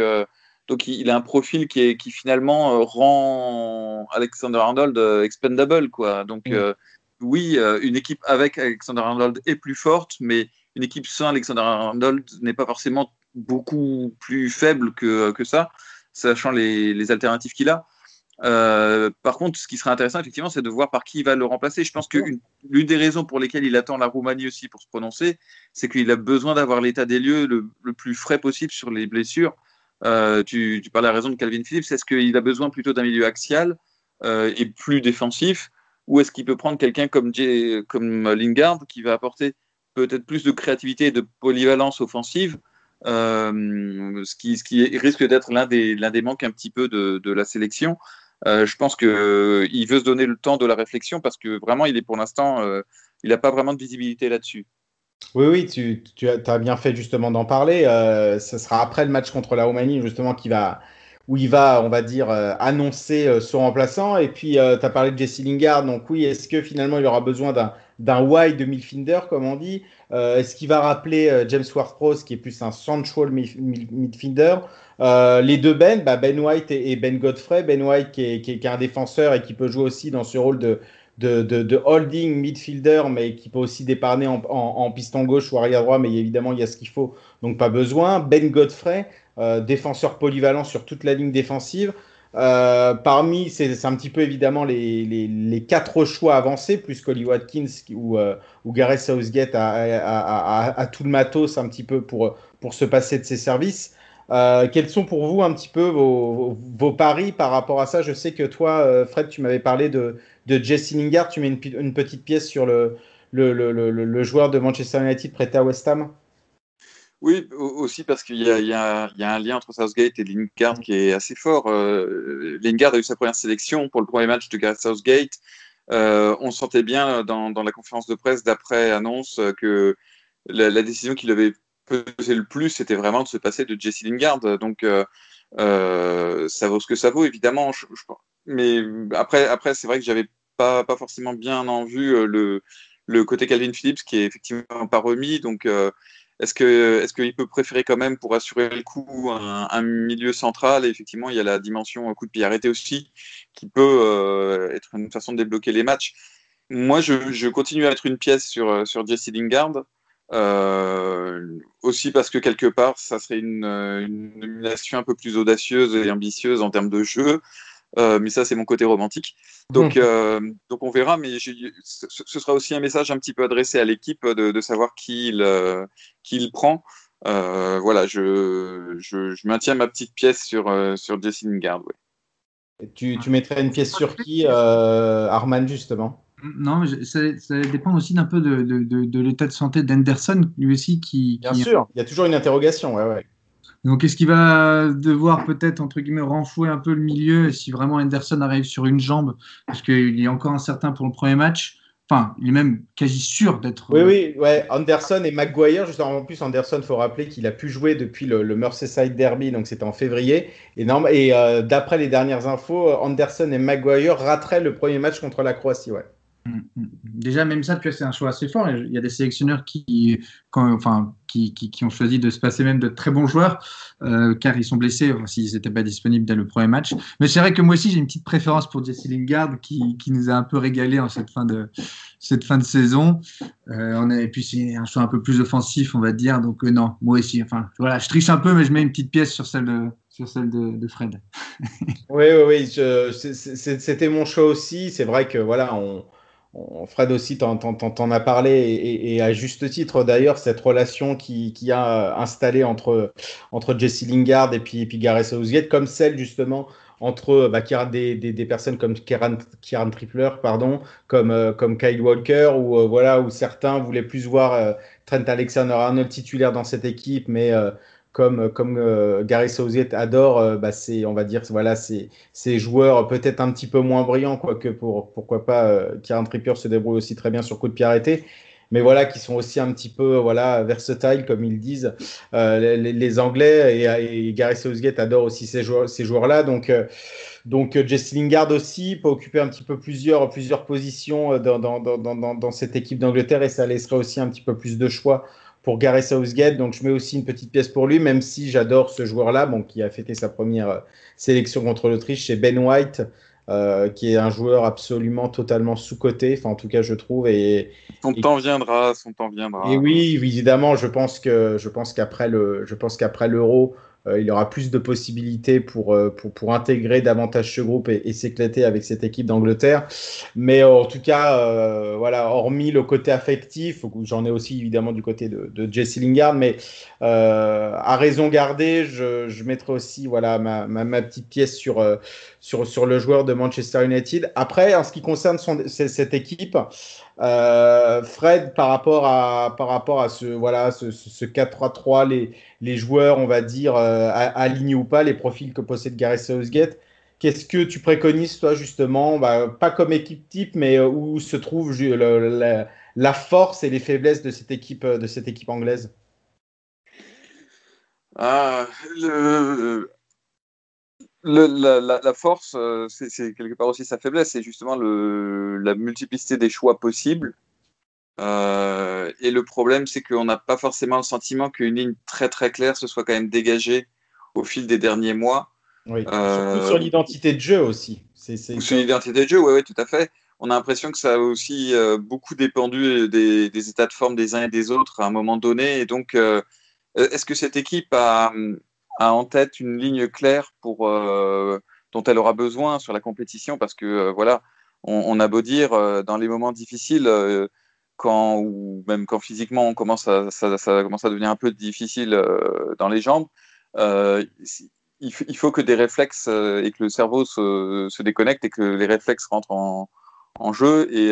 donc il, a un profil qui, est, qui finalement euh, rend Alexander Arnold euh, expendable. Quoi. Donc mm. euh, oui, une équipe avec Alexander Arnold est plus forte, mais une équipe sans Alexander Arnold n'est pas forcément beaucoup plus faible que, que ça, sachant les, les alternatives qu'il a. par contre, ce qui serait intéressant, effectivement, c'est de voir par qui il va le remplacer. Je pense que l'une des raisons pour lesquelles il attend la Roumanie aussi pour se prononcer, c'est qu'il a besoin d'avoir l'état des lieux le, le, plus frais possible sur les blessures. Euh, tu, tu, parlais à raison de Calvin Phillips. Est-ce qu'il a besoin plutôt d'un milieu axial euh, et plus défensif ou est-ce qu'il peut prendre quelqu'un comme, comme Lingard qui va apporter peut-être plus de créativité et de polyvalence offensive euh, ce, qui, risque d'être l'un des, des manques un petit peu de, de la sélection. je pense qu'il veut se donner le temps de la réflexion parce que vraiment, il est pour l'instant, il n'a pas vraiment de visibilité là-dessus. Oui, oui, tu, tu as bien fait justement d'en parler. Euh, ce sera après le match contre la Roumanie justement qui va, où il va, on va dire, euh, annoncer euh, son remplaçant. Et puis, tu as parlé de Jesse Lingard. Donc oui, est-ce que finalement il aura besoin d'un wide de midfielder, comme on dit? Est-ce qu'il va rappeler James Ward-Prowse, qui est plus un central midfielder? Les deux Ben, bah Ben White et, Ben Godfrey. Ben White qui est, qui est, un défenseur et qui peut jouer aussi dans ce rôle de, de, holding midfielder, mais qui peut aussi dépanner en, piston gauche ou arrière droit, mais évidemment, il y a ce qu'il faut, donc pas besoin. Ben Godfrey, euh, défenseur polyvalent sur toute la ligne défensive. Euh, parmi, c'est un petit peu évidemment les, quatre choix avancés, plus Collie Watkins ou, euh, ou Gareth Southgate a, tout le matos un petit peu pour, pour se passer de ses services. Quels sont pour vous un petit peu vos, paris par rapport à ça? Je sais que toi, Fred, tu m'avais parlé de, de Jesse Lingard, tu mets une, petite pièce sur le, le, joueur de Manchester United prêté à West Ham oui, aussi parce qu'il y, a un lien entre Southgate et Lingard qui est assez fort. Euh, Lingard a eu sa première sélection pour le premier match de Southgate. Euh, on sentait bien dans, la conférence de presse d'après annonce que la, décision qui avait pesé le plus, c'était vraiment de se passer de Jesse Lingard. Donc, euh, ça vaut ce que ça vaut, évidemment. mais après, après c'est vrai que j'avais pas, pas forcément bien en vue euh, le, côté Calvin Phillips qui est effectivement pas remis. Donc, est-ce que est-ce qu'il peut préférer quand même pour assurer le coup un, milieu central? Et effectivement, il y a la dimension coup de pied arrêté aussi qui peut être une façon de débloquer les matchs. Moi, je, continue à être une pièce sur, sur Jesse Lingard. Euh, aussi parce que quelque part, ça serait une, une, nomination un peu plus audacieuse et ambitieuse en termes de jeu. Euh, mais ça, c'est mon côté romantique. Donc, mmh. euh, donc on verra, mais ce, sera aussi un message un petit peu adressé à l'équipe de, savoir qui il, qui il prend. voilà, je, je, je, maintiens ma petite pièce sur, sur Jesse Lingard. Tu, tu, mettrais une pièce sur qui, Arman, justement? Non, mais ça, dépend aussi d'un peu de, de, de, l'état de santé d'Henderson, lui aussi. Qui, Bien sûr, il y a toujours une interrogation. Ouais, ouais. Donc, est-ce qu'il va devoir peut-être, entre guillemets, renflouer un peu le milieu si vraiment Henderson arrive sur une jambe Parce qu'il est encore incertain pour le premier match? Enfin, il est même quasi sûr d'être. Oui, oui, ouais. Anderson et Maguire, justement, en plus, Anderson, il faut rappeler qu'il a pu jouer depuis le, Merseyside Derby, donc c'était en février. Et, et euh, d'après les dernières infos, Anderson et Maguire rateraient le premier match contre la Croatie, ouais. Mm, mm. Déjà, même ça, tu vois, c'est un choix assez fort. Il y a des sélectionneurs qui, enfin, qui, ont choisi de se passer même de très bons joueurs, euh, car ils sont blessés, s'ils n'étaient pas disponibles dès le premier match. Mais c'est vrai que moi aussi, j'ai une petite préférence pour Jesse Lingard, qui, qui, nous a un peu régalé en cette fin de, cette fin de saison. Euh, on a, et puis, c'est un choix un peu plus offensif, on va dire. Donc, euh, non, moi aussi. Enfin, voilà, je triche un peu, mais je mets une petite pièce sur celle de, sur celle de, Fred. oui, oui, oui. C'était mon choix aussi. C'est vrai que, voilà, on Fred aussi t'en, a parlé et, à juste titre d'ailleurs cette relation qui, qui a installé entre, entre Jesse Lingard et puis, et puis Gareth Southgate comme celle justement entre bah, des, des, des, personnes comme Kieran, Kieran Tripler, pardon, comme, euh, comme Kyle Walker, ou euh, voilà, où certains voulaient plus voir euh, Trent Alexander-Arnold titulaire dans cette équipe, mais comme, comme euh, Gary Southgate adore, euh, bah, c'est, on va dire, voilà, ces joueurs peut-être un petit peu moins brillants, quoique pour, pourquoi pas, euh, Kieran Trippier se débrouille aussi très bien sur coup de pied arrêté, mais voilà, qui sont aussi un petit peu, voilà, versatiles, comme ils disent, les, les, Anglais, et, et, Gary Southgate adore aussi ces joueurs, ces joueurs-là, donc, donc Jesse Lingard aussi peut occuper un petit peu plusieurs, plusieurs positions dans, dans, dans, dans cette équipe d'Angleterre, et ça laisserait aussi un petit peu plus de choix pour Gareth Southgate. Donc je mets aussi une petite pièce pour lui, même si j'adore ce joueur-là, bon, qui a fêté sa première euh, sélection contre l'Autriche, c'est Ben White, euh, qui est un joueur absolument totalement sous-coté, enfin en tout cas je trouve. Et, son temps viendra, son temps viendra. Et oui, évidemment, je pense que je pense qu'après le, je pense qu'après l'Euro, euh, il aura plus de possibilités pour, euh, pour, pour intégrer davantage ce groupe et, s'éclater avec cette équipe d'Angleterre. Mais euh, en tout cas, voilà, hormis le côté affectif, j'en ai aussi évidemment du côté de, de Jesse Lingard, mais à raison gardée, je, je mettrai aussi voilà, ma, ma, ma petite pièce sur, sur, sur le joueur de Manchester United. Après, en ce qui concerne cette équipe, euh, Fred, par rapport à, par rapport à ce, voilà, ce, ce 4-3-3, les, les joueurs, on va dire, euh, alignés ou pas, les profils que possède Gareth Southgate, qu'est-ce que tu préconises, toi, justement, bah, pas comme équipe type, mais euh, où se trouve la, la, force et les faiblesses de cette équipe, de cette équipe anglaise? Ah, le, la, force, euh, c'est quelque part aussi sa faiblesse, c'est justement le, la multiplicité des choix possibles. Euh, et le problème, c'est qu'on n'a pas forcément le sentiment qu'une ligne très très claire se soit quand même dégagée au fil des derniers mois. Oui, euh, surtout sur l'identité de jeu aussi. Sur l'identité de jeu, oui, ouais, tout à fait. On a l'impression que ça a aussi beaucoup dépendu des, des, états de forme des uns et des autres à un moment donné. Et donc, est-ce que cette équipe a, a en tête une ligne claire pour, euh, dont elle aura besoin sur la compétition parce que euh, voilà, on, a beau dire euh, dans les moments difficiles, quand, ou même quand physiquement on commence à, ça, commence à devenir un peu difficile dans les jambes, il, faut que des réflexes et que le cerveau se, déconnecte et que les réflexes rentrent en, jeu. Et,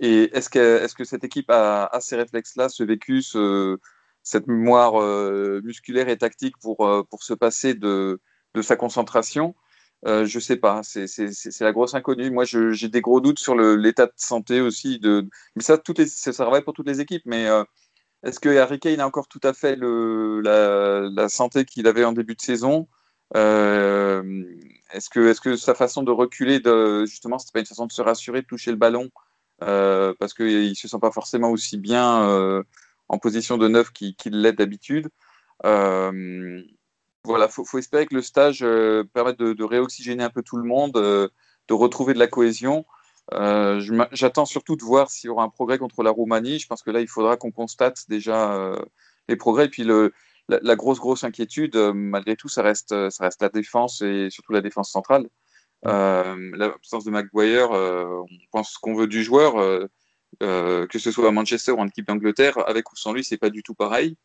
est-ce que, est que cette équipe a, a ces réflexes-là, ce vécu, ce, cette mémoire euh, musculaire et tactique pour, euh, pour se passer de, de sa concentration. Euh, je sais pas, c'est la grosse inconnue. Moi, j'ai des gros doutes sur l'état de santé aussi. De... Mais ça, toutes les, ça travaille pour toutes les équipes. Mais est-ce que Harry Kane a encore tout à fait le, la, la santé qu'il avait en début de saison? Est-ce que, est -ce que sa façon de reculer, justement, c'était pas une façon de se rassurer, de toucher le ballon parce qu'il ne se sent pas forcément aussi bien en position de neuf qu'il l'est d'habitude. voilà, faut, faut, espérer que le stage permette de, réoxygéner un peu tout le monde, de retrouver de la cohésion. Euh, j'attends surtout de voir s'il y aura un progrès contre la Roumanie. Je pense que là, il faudra qu'on constate déjà euh, les progrès. Et puis, la, grosse, grosse inquiétude, euh, malgré tout, ça reste, ça reste la défense et surtout la défense centrale. L'absence de Maguire, on pense qu'on veut du joueur, que ce soit à Manchester ou en équipe d'Angleterre, avec ou sans lui, c'est pas du tout pareil.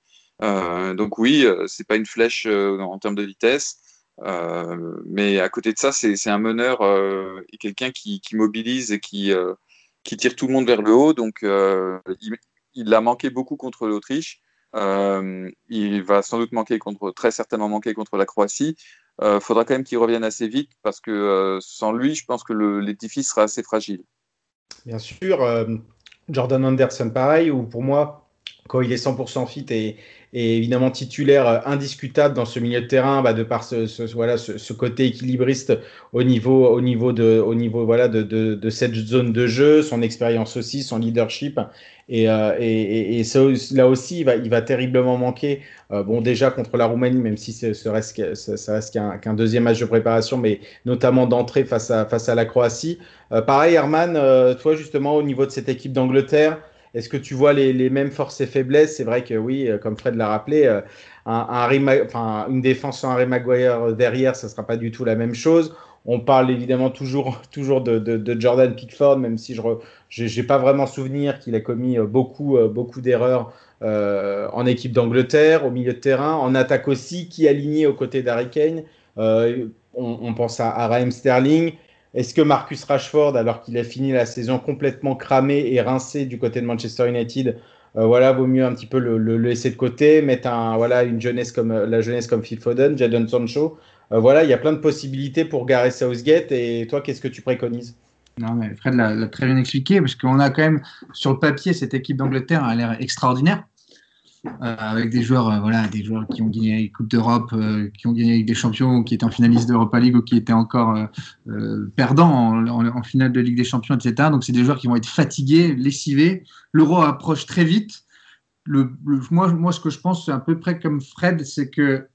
donc oui, c'est pas une flèche en termes de vitesse. Euh, mais à côté de ça, c'est un meneur euh, et quelqu'un qui, mobilise et qui, euh, qui tire tout le monde vers le haut. Donc, il, il, a manqué beaucoup contre l'Autriche. il va sans doute manquer contre, très certainement manquer contre la Croatie. Il faudra quand même qu'il revienne assez vite parce que sans lui, je pense que l'édifice sera assez fragile. Bien sûr, Jordan Anderson, pareil, ou pour moi, quand il est 100% fit et, et évidemment titulaire euh, indiscutable dans ce milieu de terrain, bah, de par ce, voilà, ce, côté équilibriste au niveau, au niveau, de, au niveau voilà, de, de, de cette zone de jeu, son expérience aussi, son leadership. Et, euh, et, et, là aussi, il va, il va terriblement manquer. Euh, bon, déjà contre la Roumanie, même si ce reste, ça, reste qu'un deuxième match de préparation, mais notamment d'entrée face à, face à la Croatie. pareil, Herman, toi justement, au niveau de cette équipe d'Angleterre, est-ce que tu vois les, mêmes forces et faiblesses? C'est vrai que oui, euh, comme Fred l'a rappelé, euh, un, une défense sans Harry Maguire derrière, ça ne sera pas du tout la même chose. On parle évidemment toujours, toujours de, Jordan Pickford, même si je n'ai pas vraiment souvenir qu'il a commis euh, beaucoup, beaucoup d'erreurs en équipe d'Angleterre, au milieu de terrain, en attaque aussi, qui aligné aux côtés d'Harry Kane. on, pense à, à Raheem Sterling. Est-ce que Marcus Rashford, alors qu'il a fini la saison complètement cramé et rincé du côté de Manchester United, euh, voilà, vaut mieux un petit peu le, laisser de côté, mettre un, voilà, une jeunesse comme la jeunesse comme Phil Foden, Jadon Sancho. Euh, voilà, il y a plein de possibilités pour Gareth Southgate. Et toi, qu'est-ce que tu préconises? Non, mais Fred l'a très bien expliqué, parce qu'on a quand même, sur le papier, cette équipe d'Angleterre a l'air extraordinaire. Euh, avec des joueurs, euh, voilà, des joueurs qui ont gagné la Coupe d'Europe, euh, qui ont gagné avec des champions, qui étaient en finaliste d'Europa League ou qui étaient encore perdants en, finale de Ligue des Champions, etc. Donc c'est des joueurs qui vont être fatigués, lessivés. L'Euro approche très vite. Le, moi, moi, ce que je pense, c'est à peu près comme Fred, c'est que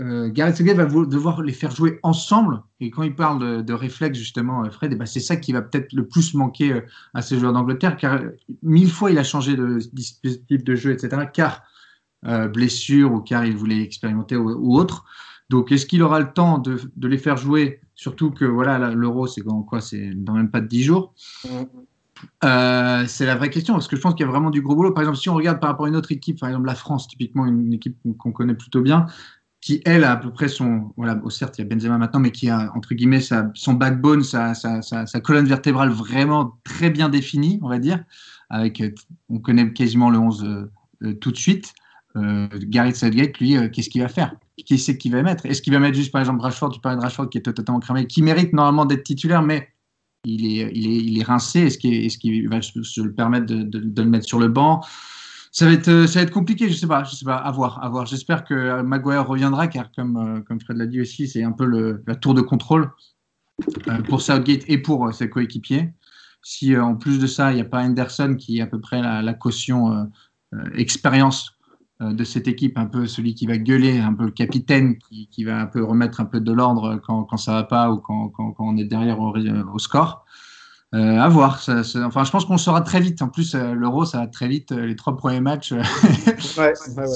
Gareth Southgate va devoir les faire jouer ensemble. Et quand il parle de, réflexe, justement, Fred, eh ben, c'est ça qui va peut-être le plus manquer à ces joueurs d'Angleterre, car mille fois il a changé de dispositif de jeu, etc. Car euh, blessure ou car il voulait expérimenter ou, autre. Donc, est-ce qu'il aura le temps de, les faire jouer? Surtout que voilà, l'euro, c'est quoi C'est dans même pas de 10 jours. Euh, c'est la vraie question, parce que je pense qu'il y a vraiment du gros boulot. Par exemple, si on regarde par rapport à une autre équipe, par exemple la France, typiquement une équipe qu'on connaît plutôt bien, qui elle a à peu près son, voilà, oh, certes il y a Benzema maintenant, mais qui a entre guillemets sa, son backbone, sa, sa, sa, colonne vertébrale vraiment très bien définie, on va dire, avec, on connaît quasiment le 11 euh, tout de suite euh, Gareth Southgate, lui, euh, qu'est-ce qu'il va faire? Qui c'est qu'il va mettre? Est-ce qu'il va mettre juste, par exemple, Rashford? Tu parlais de Rashford qui est totalement cramé, qui mérite normalement d'être titulaire, mais il est, il est, il est rincé. Est-ce qu'il va se le permettre de, le mettre sur le banc? Ça va, être, euh, ça va être compliqué, je sais pas, sais pas, à voir, à voir. J'espère que euh, Maguire reviendra, car comme, comme Fred l'a dit aussi, c'est un peu le, la tour de contrôle pour Southgate et pour ses coéquipiers. Si en plus de ça, il n'y a pas Henderson qui est à peu près la, la caution expérience euh, de cette équipe, un peu celui qui va gueuler, un peu le capitaine, qui, va un peu remettre un peu de l'ordre quand, quand ça va pas ou quand, quand, on est derrière au, score. Euh, à voir. enfin, je pense qu'on saura très vite. En plus, euh, l'Euro, ça va très vite. Les trois premiers matchs, si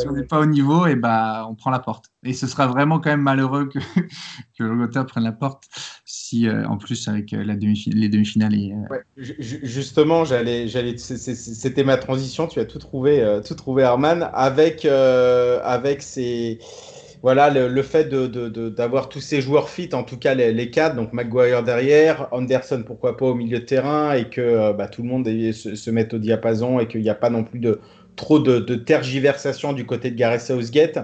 on n'est pas au niveau, et eh bah, on prend la porte. Et ce sera vraiment quand même malheureux que, que l'Angleterre prenne la porte si, euh, en plus, avec la demi les demi-finales. justement, j'allais, j'allais, c'était ma transition. Tu as tout trouvé, tout trouvé, Arman, avec, avec ces voilà, le, fait d'avoir tous ces joueurs fit, en tout cas les, les, quatre, donc Maguire derrière, Anderson pourquoi pas au milieu de terrain, et que euh, bah, tout le monde se, mette au diapason et qu'il n'y a pas non plus trop de, tergiversation du côté de Gareth Southgate.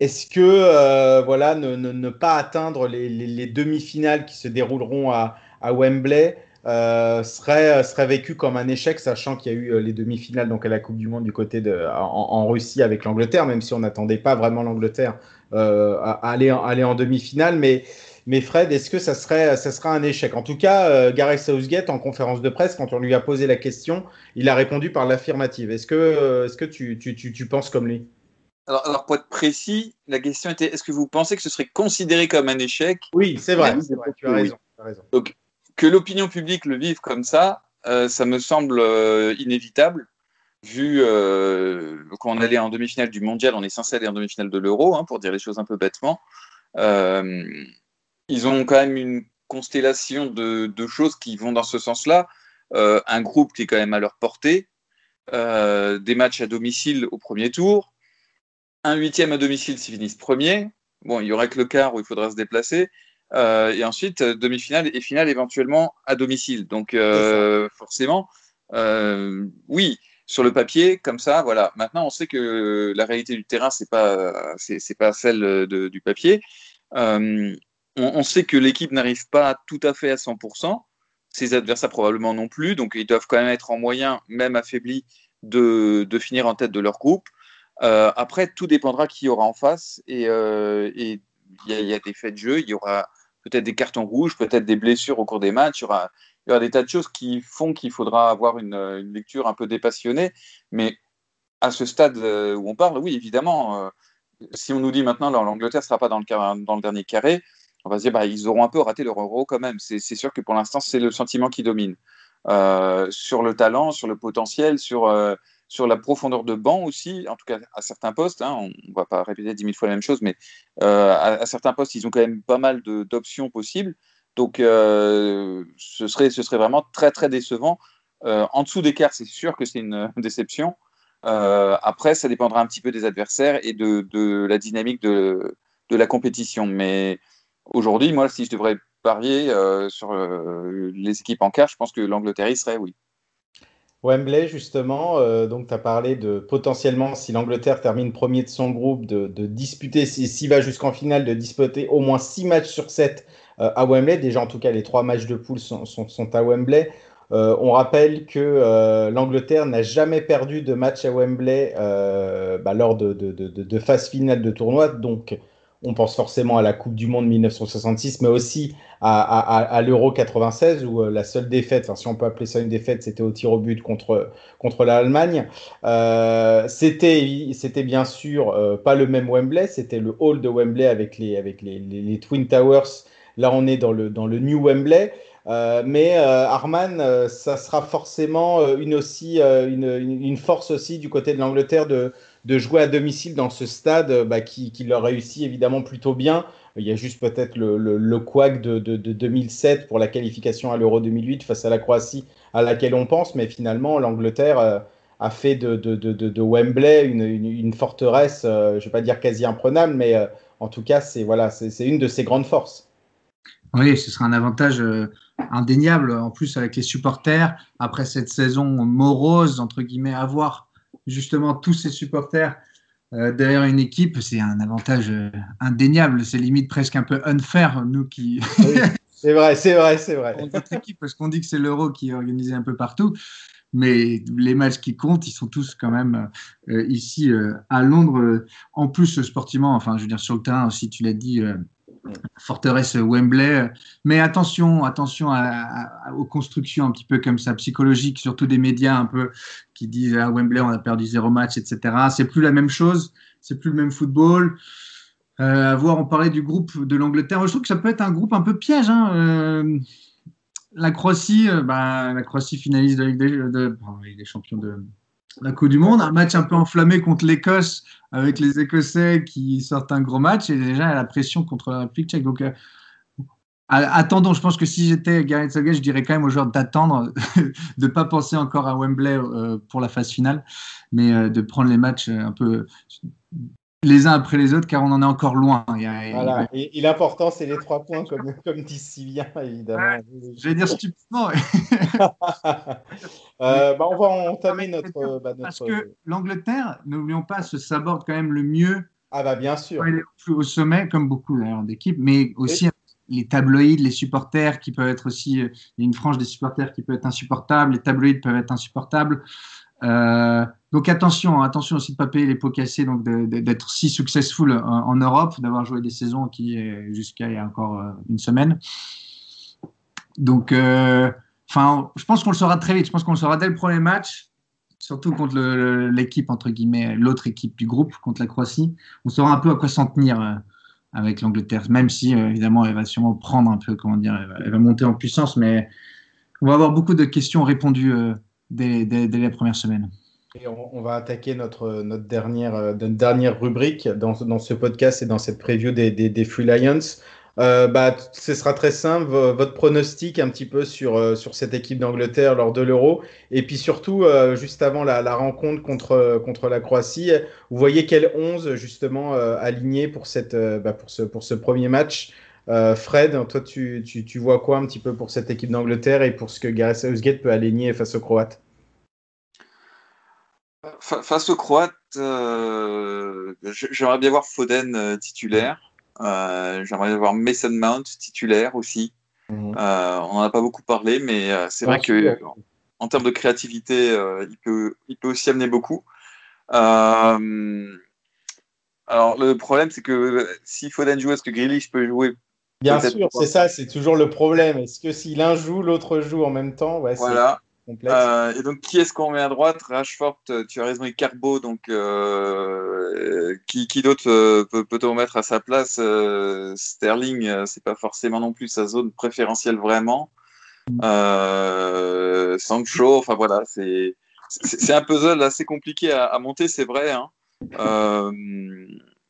Est-ce que euh, voilà, ne, pas atteindre les, demi-finales qui se dérouleront à, Wembley serait, serait vécu comme un échec, sachant qu'il y a eu les demi-finales donc à la Coupe du Monde du côté en, Russie avec l'Angleterre, même si on n'attendait pas vraiment l'Angleterre à aller, aller en demi-finale, mais mais Fred, est-ce que ça serait, ça serait un échec? En tout cas, euh, Gareth Southgate, en conférence de presse, quand on lui a posé la question, il a répondu par l'affirmative. Est-ce que, euh, est-ce que tu, tu, tu, penses comme lui? Alors, alors, pour être précis, la question était est-ce que vous pensez que ce serait considéré comme un échec? Oui, c'est vrai, tu as raison. Donc, que l'opinion publique le vive comme ça, euh, ça me semble inévitable vu euh, qu'on allait en demi-finale du mondial, on est censé aller en demi-finale de l'euro, hein, pour dire les choses un peu bêtement. Euh, ils ont quand même une constellation de, choses qui vont dans ce sens-là. Euh, un groupe qui est quand même à leur portée, euh, des matchs à domicile au premier tour, un huitième à domicile s'ils finissent premier. Bon, il y aurait que le quart où il faudra se déplacer. Et ensuite, demi-finale et finale éventuellement à domicile. Donc, forcément, oui, sur le papier, comme ça, voilà. Maintenant, on sait que la réalité du terrain, c'est pas, c'est, pas celle du papier. On, sait que l'équipe n'arrive pas tout à fait à 100%, ses adversaires probablement non plus, donc ils doivent quand même être en moyen, même affaiblis, de, finir en tête de leur groupe. Euh, après, tout dépendra qui y aura en face, et euh, il y, a des faits de jeu, il y aura peut-être des cartons rouges, peut-être des blessures au cours des matchs, il y aura, des tas de choses qui font qu'il faudra avoir une, lecture un peu dépassionnée, mais à ce stade euh, où on parle, oui, évidemment, si on nous dit maintenant l'Angleterre ne sera pas dans le, dernier carré, on va se dire bah, ils auront un peu raté leur euro quand même. C'est sûr que pour l'instant, c'est le sentiment qui domine. Euh, sur le talent, sur le potentiel, sur, euh, la profondeur de banc aussi, en tout cas à certains postes. Hein, on ne va pas répéter dix mille fois la même chose, mais euh, à, certains postes, ils ont quand même pas mal d'options possibles. Donc ce, serait, ce serait vraiment très très décevant. en dessous des cartes, c'est sûr que c'est une déception. après, ça dépendra un petit peu des adversaires et de, de la dynamique de, de la compétition. Mais Aujourd'hui, moi, si je devrais parier euh, sur euh, les équipes en quart, je pense que l'Angleterre y serait, oui. Wembley, justement, euh, donc tu as parlé de potentiellement, si l'Angleterre termine premier de son groupe, de, disputer, s'il va jusqu'en finale, de disputer au moins 6 matchs sur 7 à Wembley. Déjà, en tout cas, les 3 matchs de poule sont, à Wembley. on rappelle que l'Angleterre n'a jamais perdu de match à Wembley bah, lors de, de, de, phase finale de tournoi. Donc, on pense forcément à la Coupe du Monde 1966, mais aussi à, l'Euro 96, où euh, la seule défaite, si on peut appeler ça une défaite, c'était au tir au but contre, contre l'Allemagne. Euh, c'était, c'était bien sûr euh, pas le même Wembley, c'était le hall de Wembley avec les, avec les, Twin Towers. Là, on est dans le, le New Wembley. mais Arman, ça sera forcément une, aussi, une, force aussi du côté de l'Angleterre de, jouer à domicile dans ce stade euh, bah, qui, leur réussit évidemment plutôt bien. Il y a juste peut-être le, le, de, 2007 pour la qualification à l'Euro 2008 face à la Croatie à laquelle on pense, mais finalement l'Angleterre euh, a fait de, Wembley une, forteresse, euh, je ne vais pas dire quasi imprenable, mais en tout cas c'est voilà, c'est une de ses grandes forces. Oui, ce sera un avantage indéniable en plus avec les supporters après cette saison morose entre guillemets à voir justement tous ces supporters euh, derrière une équipe, c'est un avantage euh, indéniable. C'est limite presque un peu unfair, nous qui. c'est vrai, c'est vrai, c'est vrai. Notre équipe, parce qu'on dit que c'est l'euro qui est organisé un peu partout. Mais les matchs qui comptent, ils sont tous quand même euh, ici à Londres. En plus, sportivement, enfin, je veux dire, sur le terrain aussi, tu l'as dit, forteresse Wembley. Mais attention, attention aux constructions un petit peu comme ça, psychologiques, surtout des médias un peu qui disent à ah, Wembley, on a perdu zéro match, etc. C'est plus la même chose, c'est plus le même football. Euh, à voir, on parlait du groupe de l'Angleterre. Je trouve que ça peut être un groupe un peu piège. Hein. Euh, la Croatie, euh, bah, la Croatie finaliste de, de, de, des champions de, la Coupe du Monde, un match un peu enflammé contre l'Écosse avec les Écossais qui sortent un gros match et déjà la pression contre la République tchèque. Donc, euh, attendons, je pense que si j'étais Gareth Southgate, je dirais quand même aux joueurs d'attendre, de ne pas penser encore à Wembley euh, pour la phase finale, mais euh, de prendre les matchs un peu les uns après les autres, car on en est encore loin. voilà. Et, l'important, c'est les trois points, comme, comme dit si bien, évidemment. je vais dire stupidement. euh, bah, on va entamer notre, bah, Parce que l'Angleterre, n'oublions pas, se saborde quand même le mieux. Ah bah bien sûr. au sommet, comme beaucoup d'équipes, mais aussi les tabloïds, les supporters qui peuvent être aussi, il y a une frange des supporters qui peut être insupportable, les tabloïds peuvent être insupportables. Euh, donc attention, hein, attention aussi de ne pas payer les pots cassés, donc d'être si successful en, Europe, d'avoir joué des saisons qui jusqu'à il y a encore euh, une semaine. Donc, euh, enfin, je pense qu'on le saura très vite. Je pense qu'on le saura dès le premier match, surtout contre l'équipe entre guillemets, l'autre équipe du groupe contre la Croatie. On saura un peu à quoi s'en tenir avec l'Angleterre, même si évidemment elle va sûrement prendre un peu, comment dire, elle va, monter en puissance, mais on va avoir beaucoup de questions répondues dès, dès, dès, les premières semaines. On, va attaquer notre, notre, dernière, euh, notre dernière rubrique dans, dans, ce podcast et dans cette preview des, des, des Free Lions. Euh, bah, ce sera très simple, votre pronostic un petit peu sur, euh, sur cette équipe d'Angleterre lors de l'Euro. Et puis surtout, euh, juste avant la, la, rencontre contre, contre la Croatie, vous voyez quel 11 justement aligné pour, cette, bah, pour, ce, pour ce premier match Fred, toi, tu, tu, tu, vois quoi un petit peu pour cette équipe d'Angleterre et pour ce que Gareth Southgate peut aligner face aux Croates? Face aux Croates, j'aimerais bien voir Foden titulaire. Euh, j'aimerais voir Mason Mount titulaire aussi. Mhm. Euh, on n'en a pas beaucoup parlé, mais euh, c'est vrai que en termes de créativité, il, peut, il peut aussi amener beaucoup. alors le problème, c'est que s'il Foden joue, est-ce que Grealish peut jouer? Bien sûr, c'est ça, c'est toujours le problème. Est-ce que si l'un joue, l'autre joue en même temps? Ouais, Voilà. Euh, et donc, qui est-ce qu'on met à droite? Rashford, euh, tu as raison, et Carbo. Donc, euh, qui, qui d'autre peut, peut-on mettre à sa place? Sterling, c'est pas forcément non plus sa zone préférentielle vraiment. Sancho, enfin voilà, c'est c'est un puzzle assez compliqué à, à monter, c'est vrai. Hein.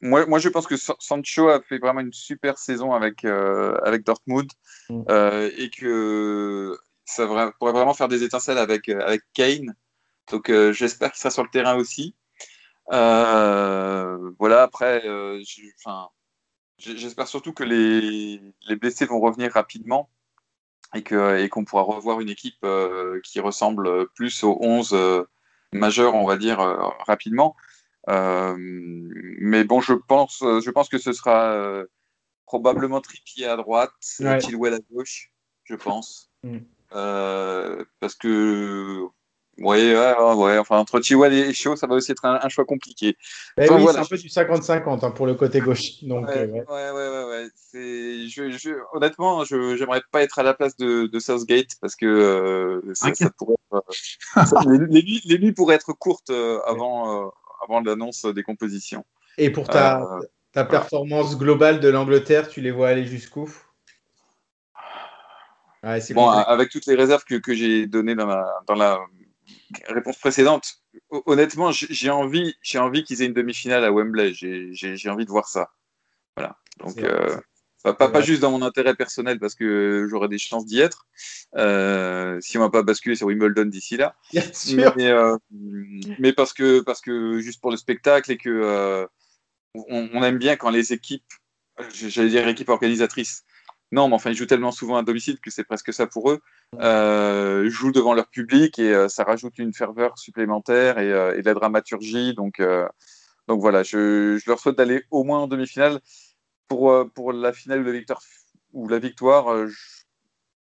moi, moi, je pense que Sancho a fait vraiment une super saison avec, avec Dortmund mm. et que ça pourrait vraiment faire des étincelles avec, euh, avec Kane. Donc euh, j'espère qu'il sera sur le terrain aussi. Euh, voilà, après, j'espère surtout que les, les, blessés vont revenir rapidement et qu'on et pourra revoir une équipe qui ressemble plus aux 11 majeurs, on va dire, rapidement. mais bon, je pense, je pense que ce sera probablement Trippier à droite, ouais. Chilwell à gauche, je pense. Mm. Euh, parce que Ouais, ouais, ouais, enfin entre Chihuahua et Chaud, ça va aussi être un, choix compliqué. Eh oui, c'est un peu du 50-50 hein, pour le côté gauche. Donc, ouais, euh, ouais, ouais, ouais, Je, je, honnêtement, je j'aimerais pas être à la place de, de Southgate parce que euh, ça, pourrait les, les, nuits, pourraient être courtes avant, avant l'annonce des compositions. Et pour ta, ta performance globale de l'Angleterre, tu les vois aller jusqu'où? Bon, avec toutes les réserves que, que j'ai données dans, dans la réponse précédente, honnêtement, j'ai envie, j'ai envie qu'ils aient une demi-finale à Wembley. J'ai envie de voir ça. Voilà. Donc, euh, pas, pas, juste dans mon intérêt personnel parce que j'aurais des chances d'y être. Euh, si on va pas basculer sur Wimbledon d'ici là. Mais, euh, mais, parce que parce que juste pour le spectacle et que on, on, aime bien quand les équipes, j'allais dire équipes organisatrices, non, mais enfin, ils jouent tellement souvent à domicile que c'est presque ça pour eux. Euh, ils jouent devant leur public et euh, ça rajoute une ferveur supplémentaire et, euh, de la dramaturgie. Donc, donc voilà, je, leur souhaite d'aller au moins en demi-finale. Pour, pour la finale ou la victoire, ou la victoire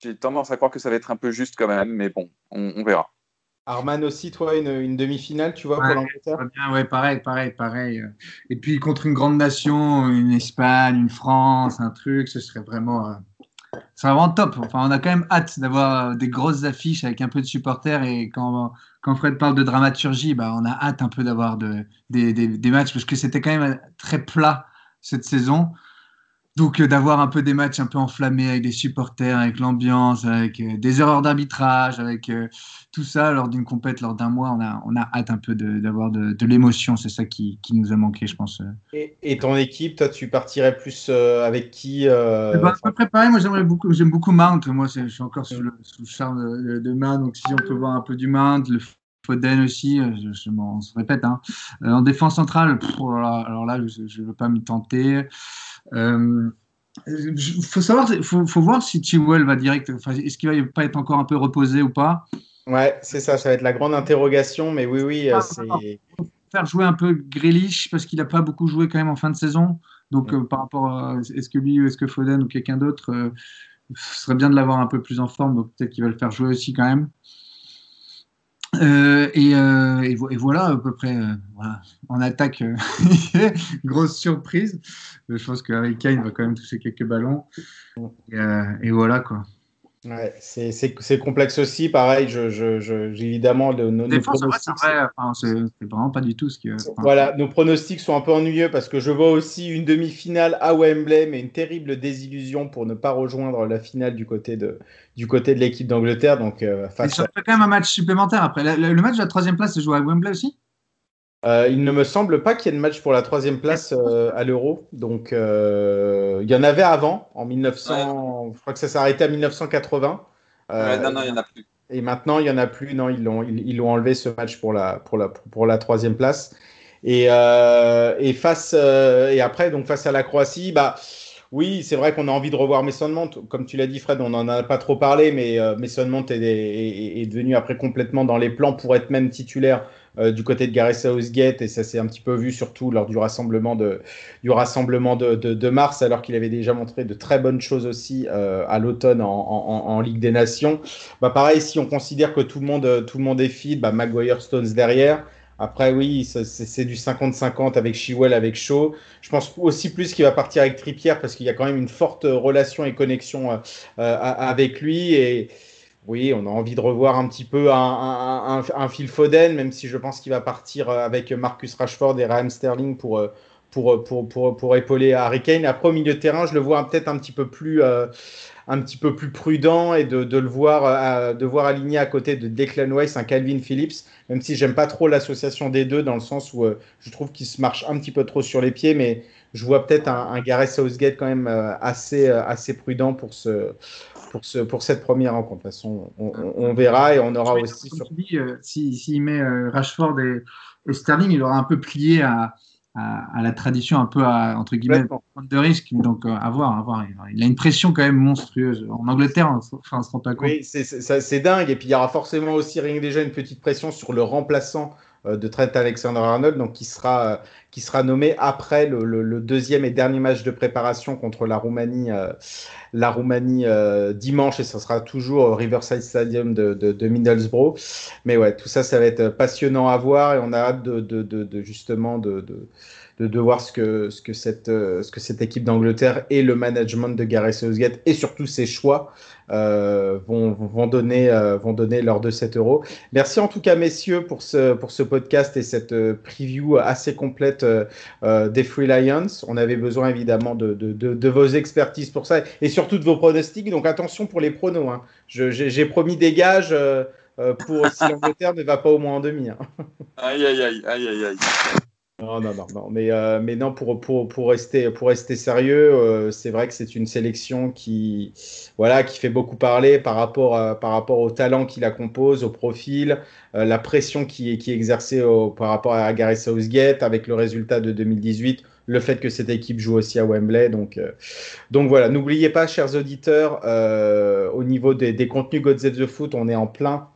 j'ai tendance à croire que ça va être un peu juste quand même, mais bon, on verra. Arman aussi, toi, une, demi-finale, tu vois, pour l'Angleterre Ouais, pareil, pareil, pareil. Et puis contre une grande nation, une Espagne, une France, un truc, ce serait vraiment, euh, vraiment top. Enfin, on a quand même hâte d'avoir des grosses affiches avec un peu de supporters. Et quand, quand Fred parle de dramaturgie, bah, on a hâte un peu d'avoir de, des, des matchs parce que c'était quand même très plat cette saison. Donc euh, d'avoir un peu des matchs un peu enflammés avec des supporters, avec l'ambiance, avec euh, des erreurs d'arbitrage, avec euh, tout ça lors d'une compète, lors d'un mois, on a, on a hâte un peu d'avoir de, de, l'émotion. C'est ça qui, qui, nous a manqué, je pense. Et, et, ton équipe, toi, tu partirais plus avec qui euh... bah, À peu près pareil, moi j'aime beaucoup, beaucoup Mount. Moi, je suis encore sous le, sous le charme de, de, Mount, donc si on peut voir un peu du Mount, le Foden aussi, je, je on se répète. Hein. en défense centrale, oh alors là, je ne veux pas m'y tenter. Euh, faut savoir, faut, faut voir si Chilwell va direct. Est-ce qu'il va pas être encore un peu reposé ou pas? Ouais, c'est ça, ça va être la grande interrogation, mais oui, oui, ah, c'est. Faire jouer un peu Grealish parce qu'il n'a pas beaucoup joué quand même en fin de saison. Donc par rapport à est-ce que lui ou est-ce que Foden ou quelqu'un d'autre, ce serait bien de l'avoir un peu plus en forme. Donc peut-être qu'il va le faire jouer aussi quand même. Euh, euh, et, et, voilà à peu près. Euh, voilà. En attaque, grosse surprise. Je pense qu'Harry Kane va quand même toucher quelques ballons. Et, et voilà quoi. Ouais, c'est complexe aussi, pareil, je, je, je évidemment, nos, nos pronostics. C'est vraiment pas du tout ce qui. voilà, nos pronostics sont un peu ennuyeux parce que je vois aussi une demi-finale à Wembley, mais une terrible désillusion pour ne pas rejoindre la finale du côté de, du côté de l'équipe d'Angleterre. Donc, euh, face ça fait quand même un match supplémentaire après. Le, match de la troisième place se joue à Wembley aussi? Euh, il ne me semble pas qu'il y ait de match pour la troisième place euh, à l'Euro. Donc, euh, il y en avait avant, en 1900. Je crois que ça s'est arrêté à 1980. non, non, il n'y en a plus. Et maintenant, il n'y en a plus. Non, ils l'ont ils, ils enlevé ce match pour la, pour la, pour la troisième place. Et, et face et après, donc face à la Croatie, bah. Oui, c'est vrai qu'on a envie de revoir Mason Mount. Comme tu l'as dit, Fred, on n'en a pas trop parlé, mais Mason Mount est, est, est, devenu après complètement dans les plans pour être même titulaire du côté de Gareth Southgate et ça s'est un petit peu vu surtout lors du rassemblement de, du rassemblement de, de, mars alors qu'il avait déjà montré de très bonnes choses aussi euh, à l'automne en, en, Ligue des Nations. Bah pareil, si on considère que tout le monde, tout le monde est fit, bah Maguire Stones derrière. Après, oui, c'est du 50-50 avec Chilwell, avec Shaw. Je pense aussi plus qu'il va partir avec Trippier parce qu'il y a quand même une forte relation et connexion euh, avec lui. Et, oui, on a envie de revoir un petit peu un, Phil Foden, même si je pense qu'il va partir euh, avec Marcus Rashford et Raheem Sterling pour, euh, pour, pour, pour, pour épauler Harry Kane. Après, au milieu de terrain, je le vois peut-être un petit peu plus, euh, un petit peu plus prudent et de, de le voir, de voir aligné à côté de Declan Rice un Calvin Phillips, même si j'aime pas trop l'association des deux dans le sens où je trouve qu'il se marche un petit peu trop sur les pieds, mais je vois peut-être un, Gareth Southgate quand même assez, assez prudent pour ce pour, ce, pour cette première rencontre. De toute façon, on, verra et on aura aussi. Sur... Euh, S'il met euh, Rashford et, Sterling, il aura un peu plié à, à, la tradition, un peu à, entre guillemets, de risque. Donc, euh, à voir, à voir. Il a une pression quand même monstrueuse. En Angleterre, enfin, on se rend pas compte. Oui, c'est dingue. Et puis, il y aura forcément aussi, rien que déjà, une petite pression sur le remplaçant de Trent Alexander-Arnold, donc qui sera, qui sera nommé après le, le, deuxième et dernier match de préparation contre la Roumanie la Roumanie euh, dimanche et ça sera toujours au Riverside Stadium de, de, Middlesbrough. Mais ouais, tout ça, ça va être passionnant à voir et on a hâte de, de justement de, de, voir ce que, ce, que cette, ce que cette équipe d'Angleterre et le management de Gareth Southgate et surtout ses choix euh, vont, donner, euh, vont donner lors de 7 euros. Merci en tout cas, messieurs, pour ce, pour ce podcast et cette euh, preview assez complète des Free Lions. On avait besoin évidemment de, de, vos expertises pour ça et surtout de vos pronostics. Donc attention pour les pronos. Hein. J'ai promis des gages. pour si l'Angleterre ne va pas au moins en demi. Hein. Aïe, aïe, aïe, aïe, aïe. Non, non, non, non. Mais, euh, mais non, pour, pour, pour, rester, pour rester sérieux, euh, c'est vrai que c'est une sélection qui, voilà, qui fait beaucoup parler par rapport, par rapport au talent qui la compose, au profil, euh, la pression qui, qui est exercée par rapport à Gareth Southgate avec le résultat de 2018, le fait que cette équipe joue aussi à Wembley. Donc, donc voilà, n'oubliez pas, chers auditeurs, au niveau des, des contenus Gods the Foot, on est en plein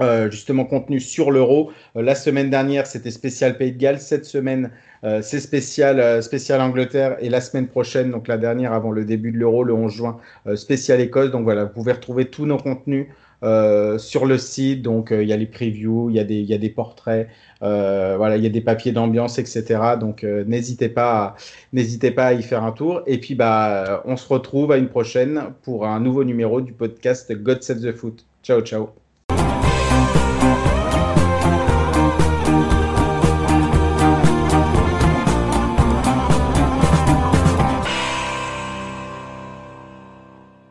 euh, justement contenu sur l'euro. Euh, la semaine dernière, c'était spécial Pays de Galles. Cette semaine, euh, c'est spécial, spécial Angleterre. Et la semaine prochaine, donc la dernière avant le début de l'euro, le 11 juin, spécial Écosse. Donc voilà, vous pouvez retrouver tous nos contenus sur le site. Donc il y a les previews, il y, a des, y a des portraits, il y a des papiers d'ambiance, etc. Donc n'hésitez pas, n'hésitez pas à y faire un tour. Et puis bah, on se retrouve à une prochaine pour un nouveau numéro du podcast God Save the Foot. Ciao, ciao.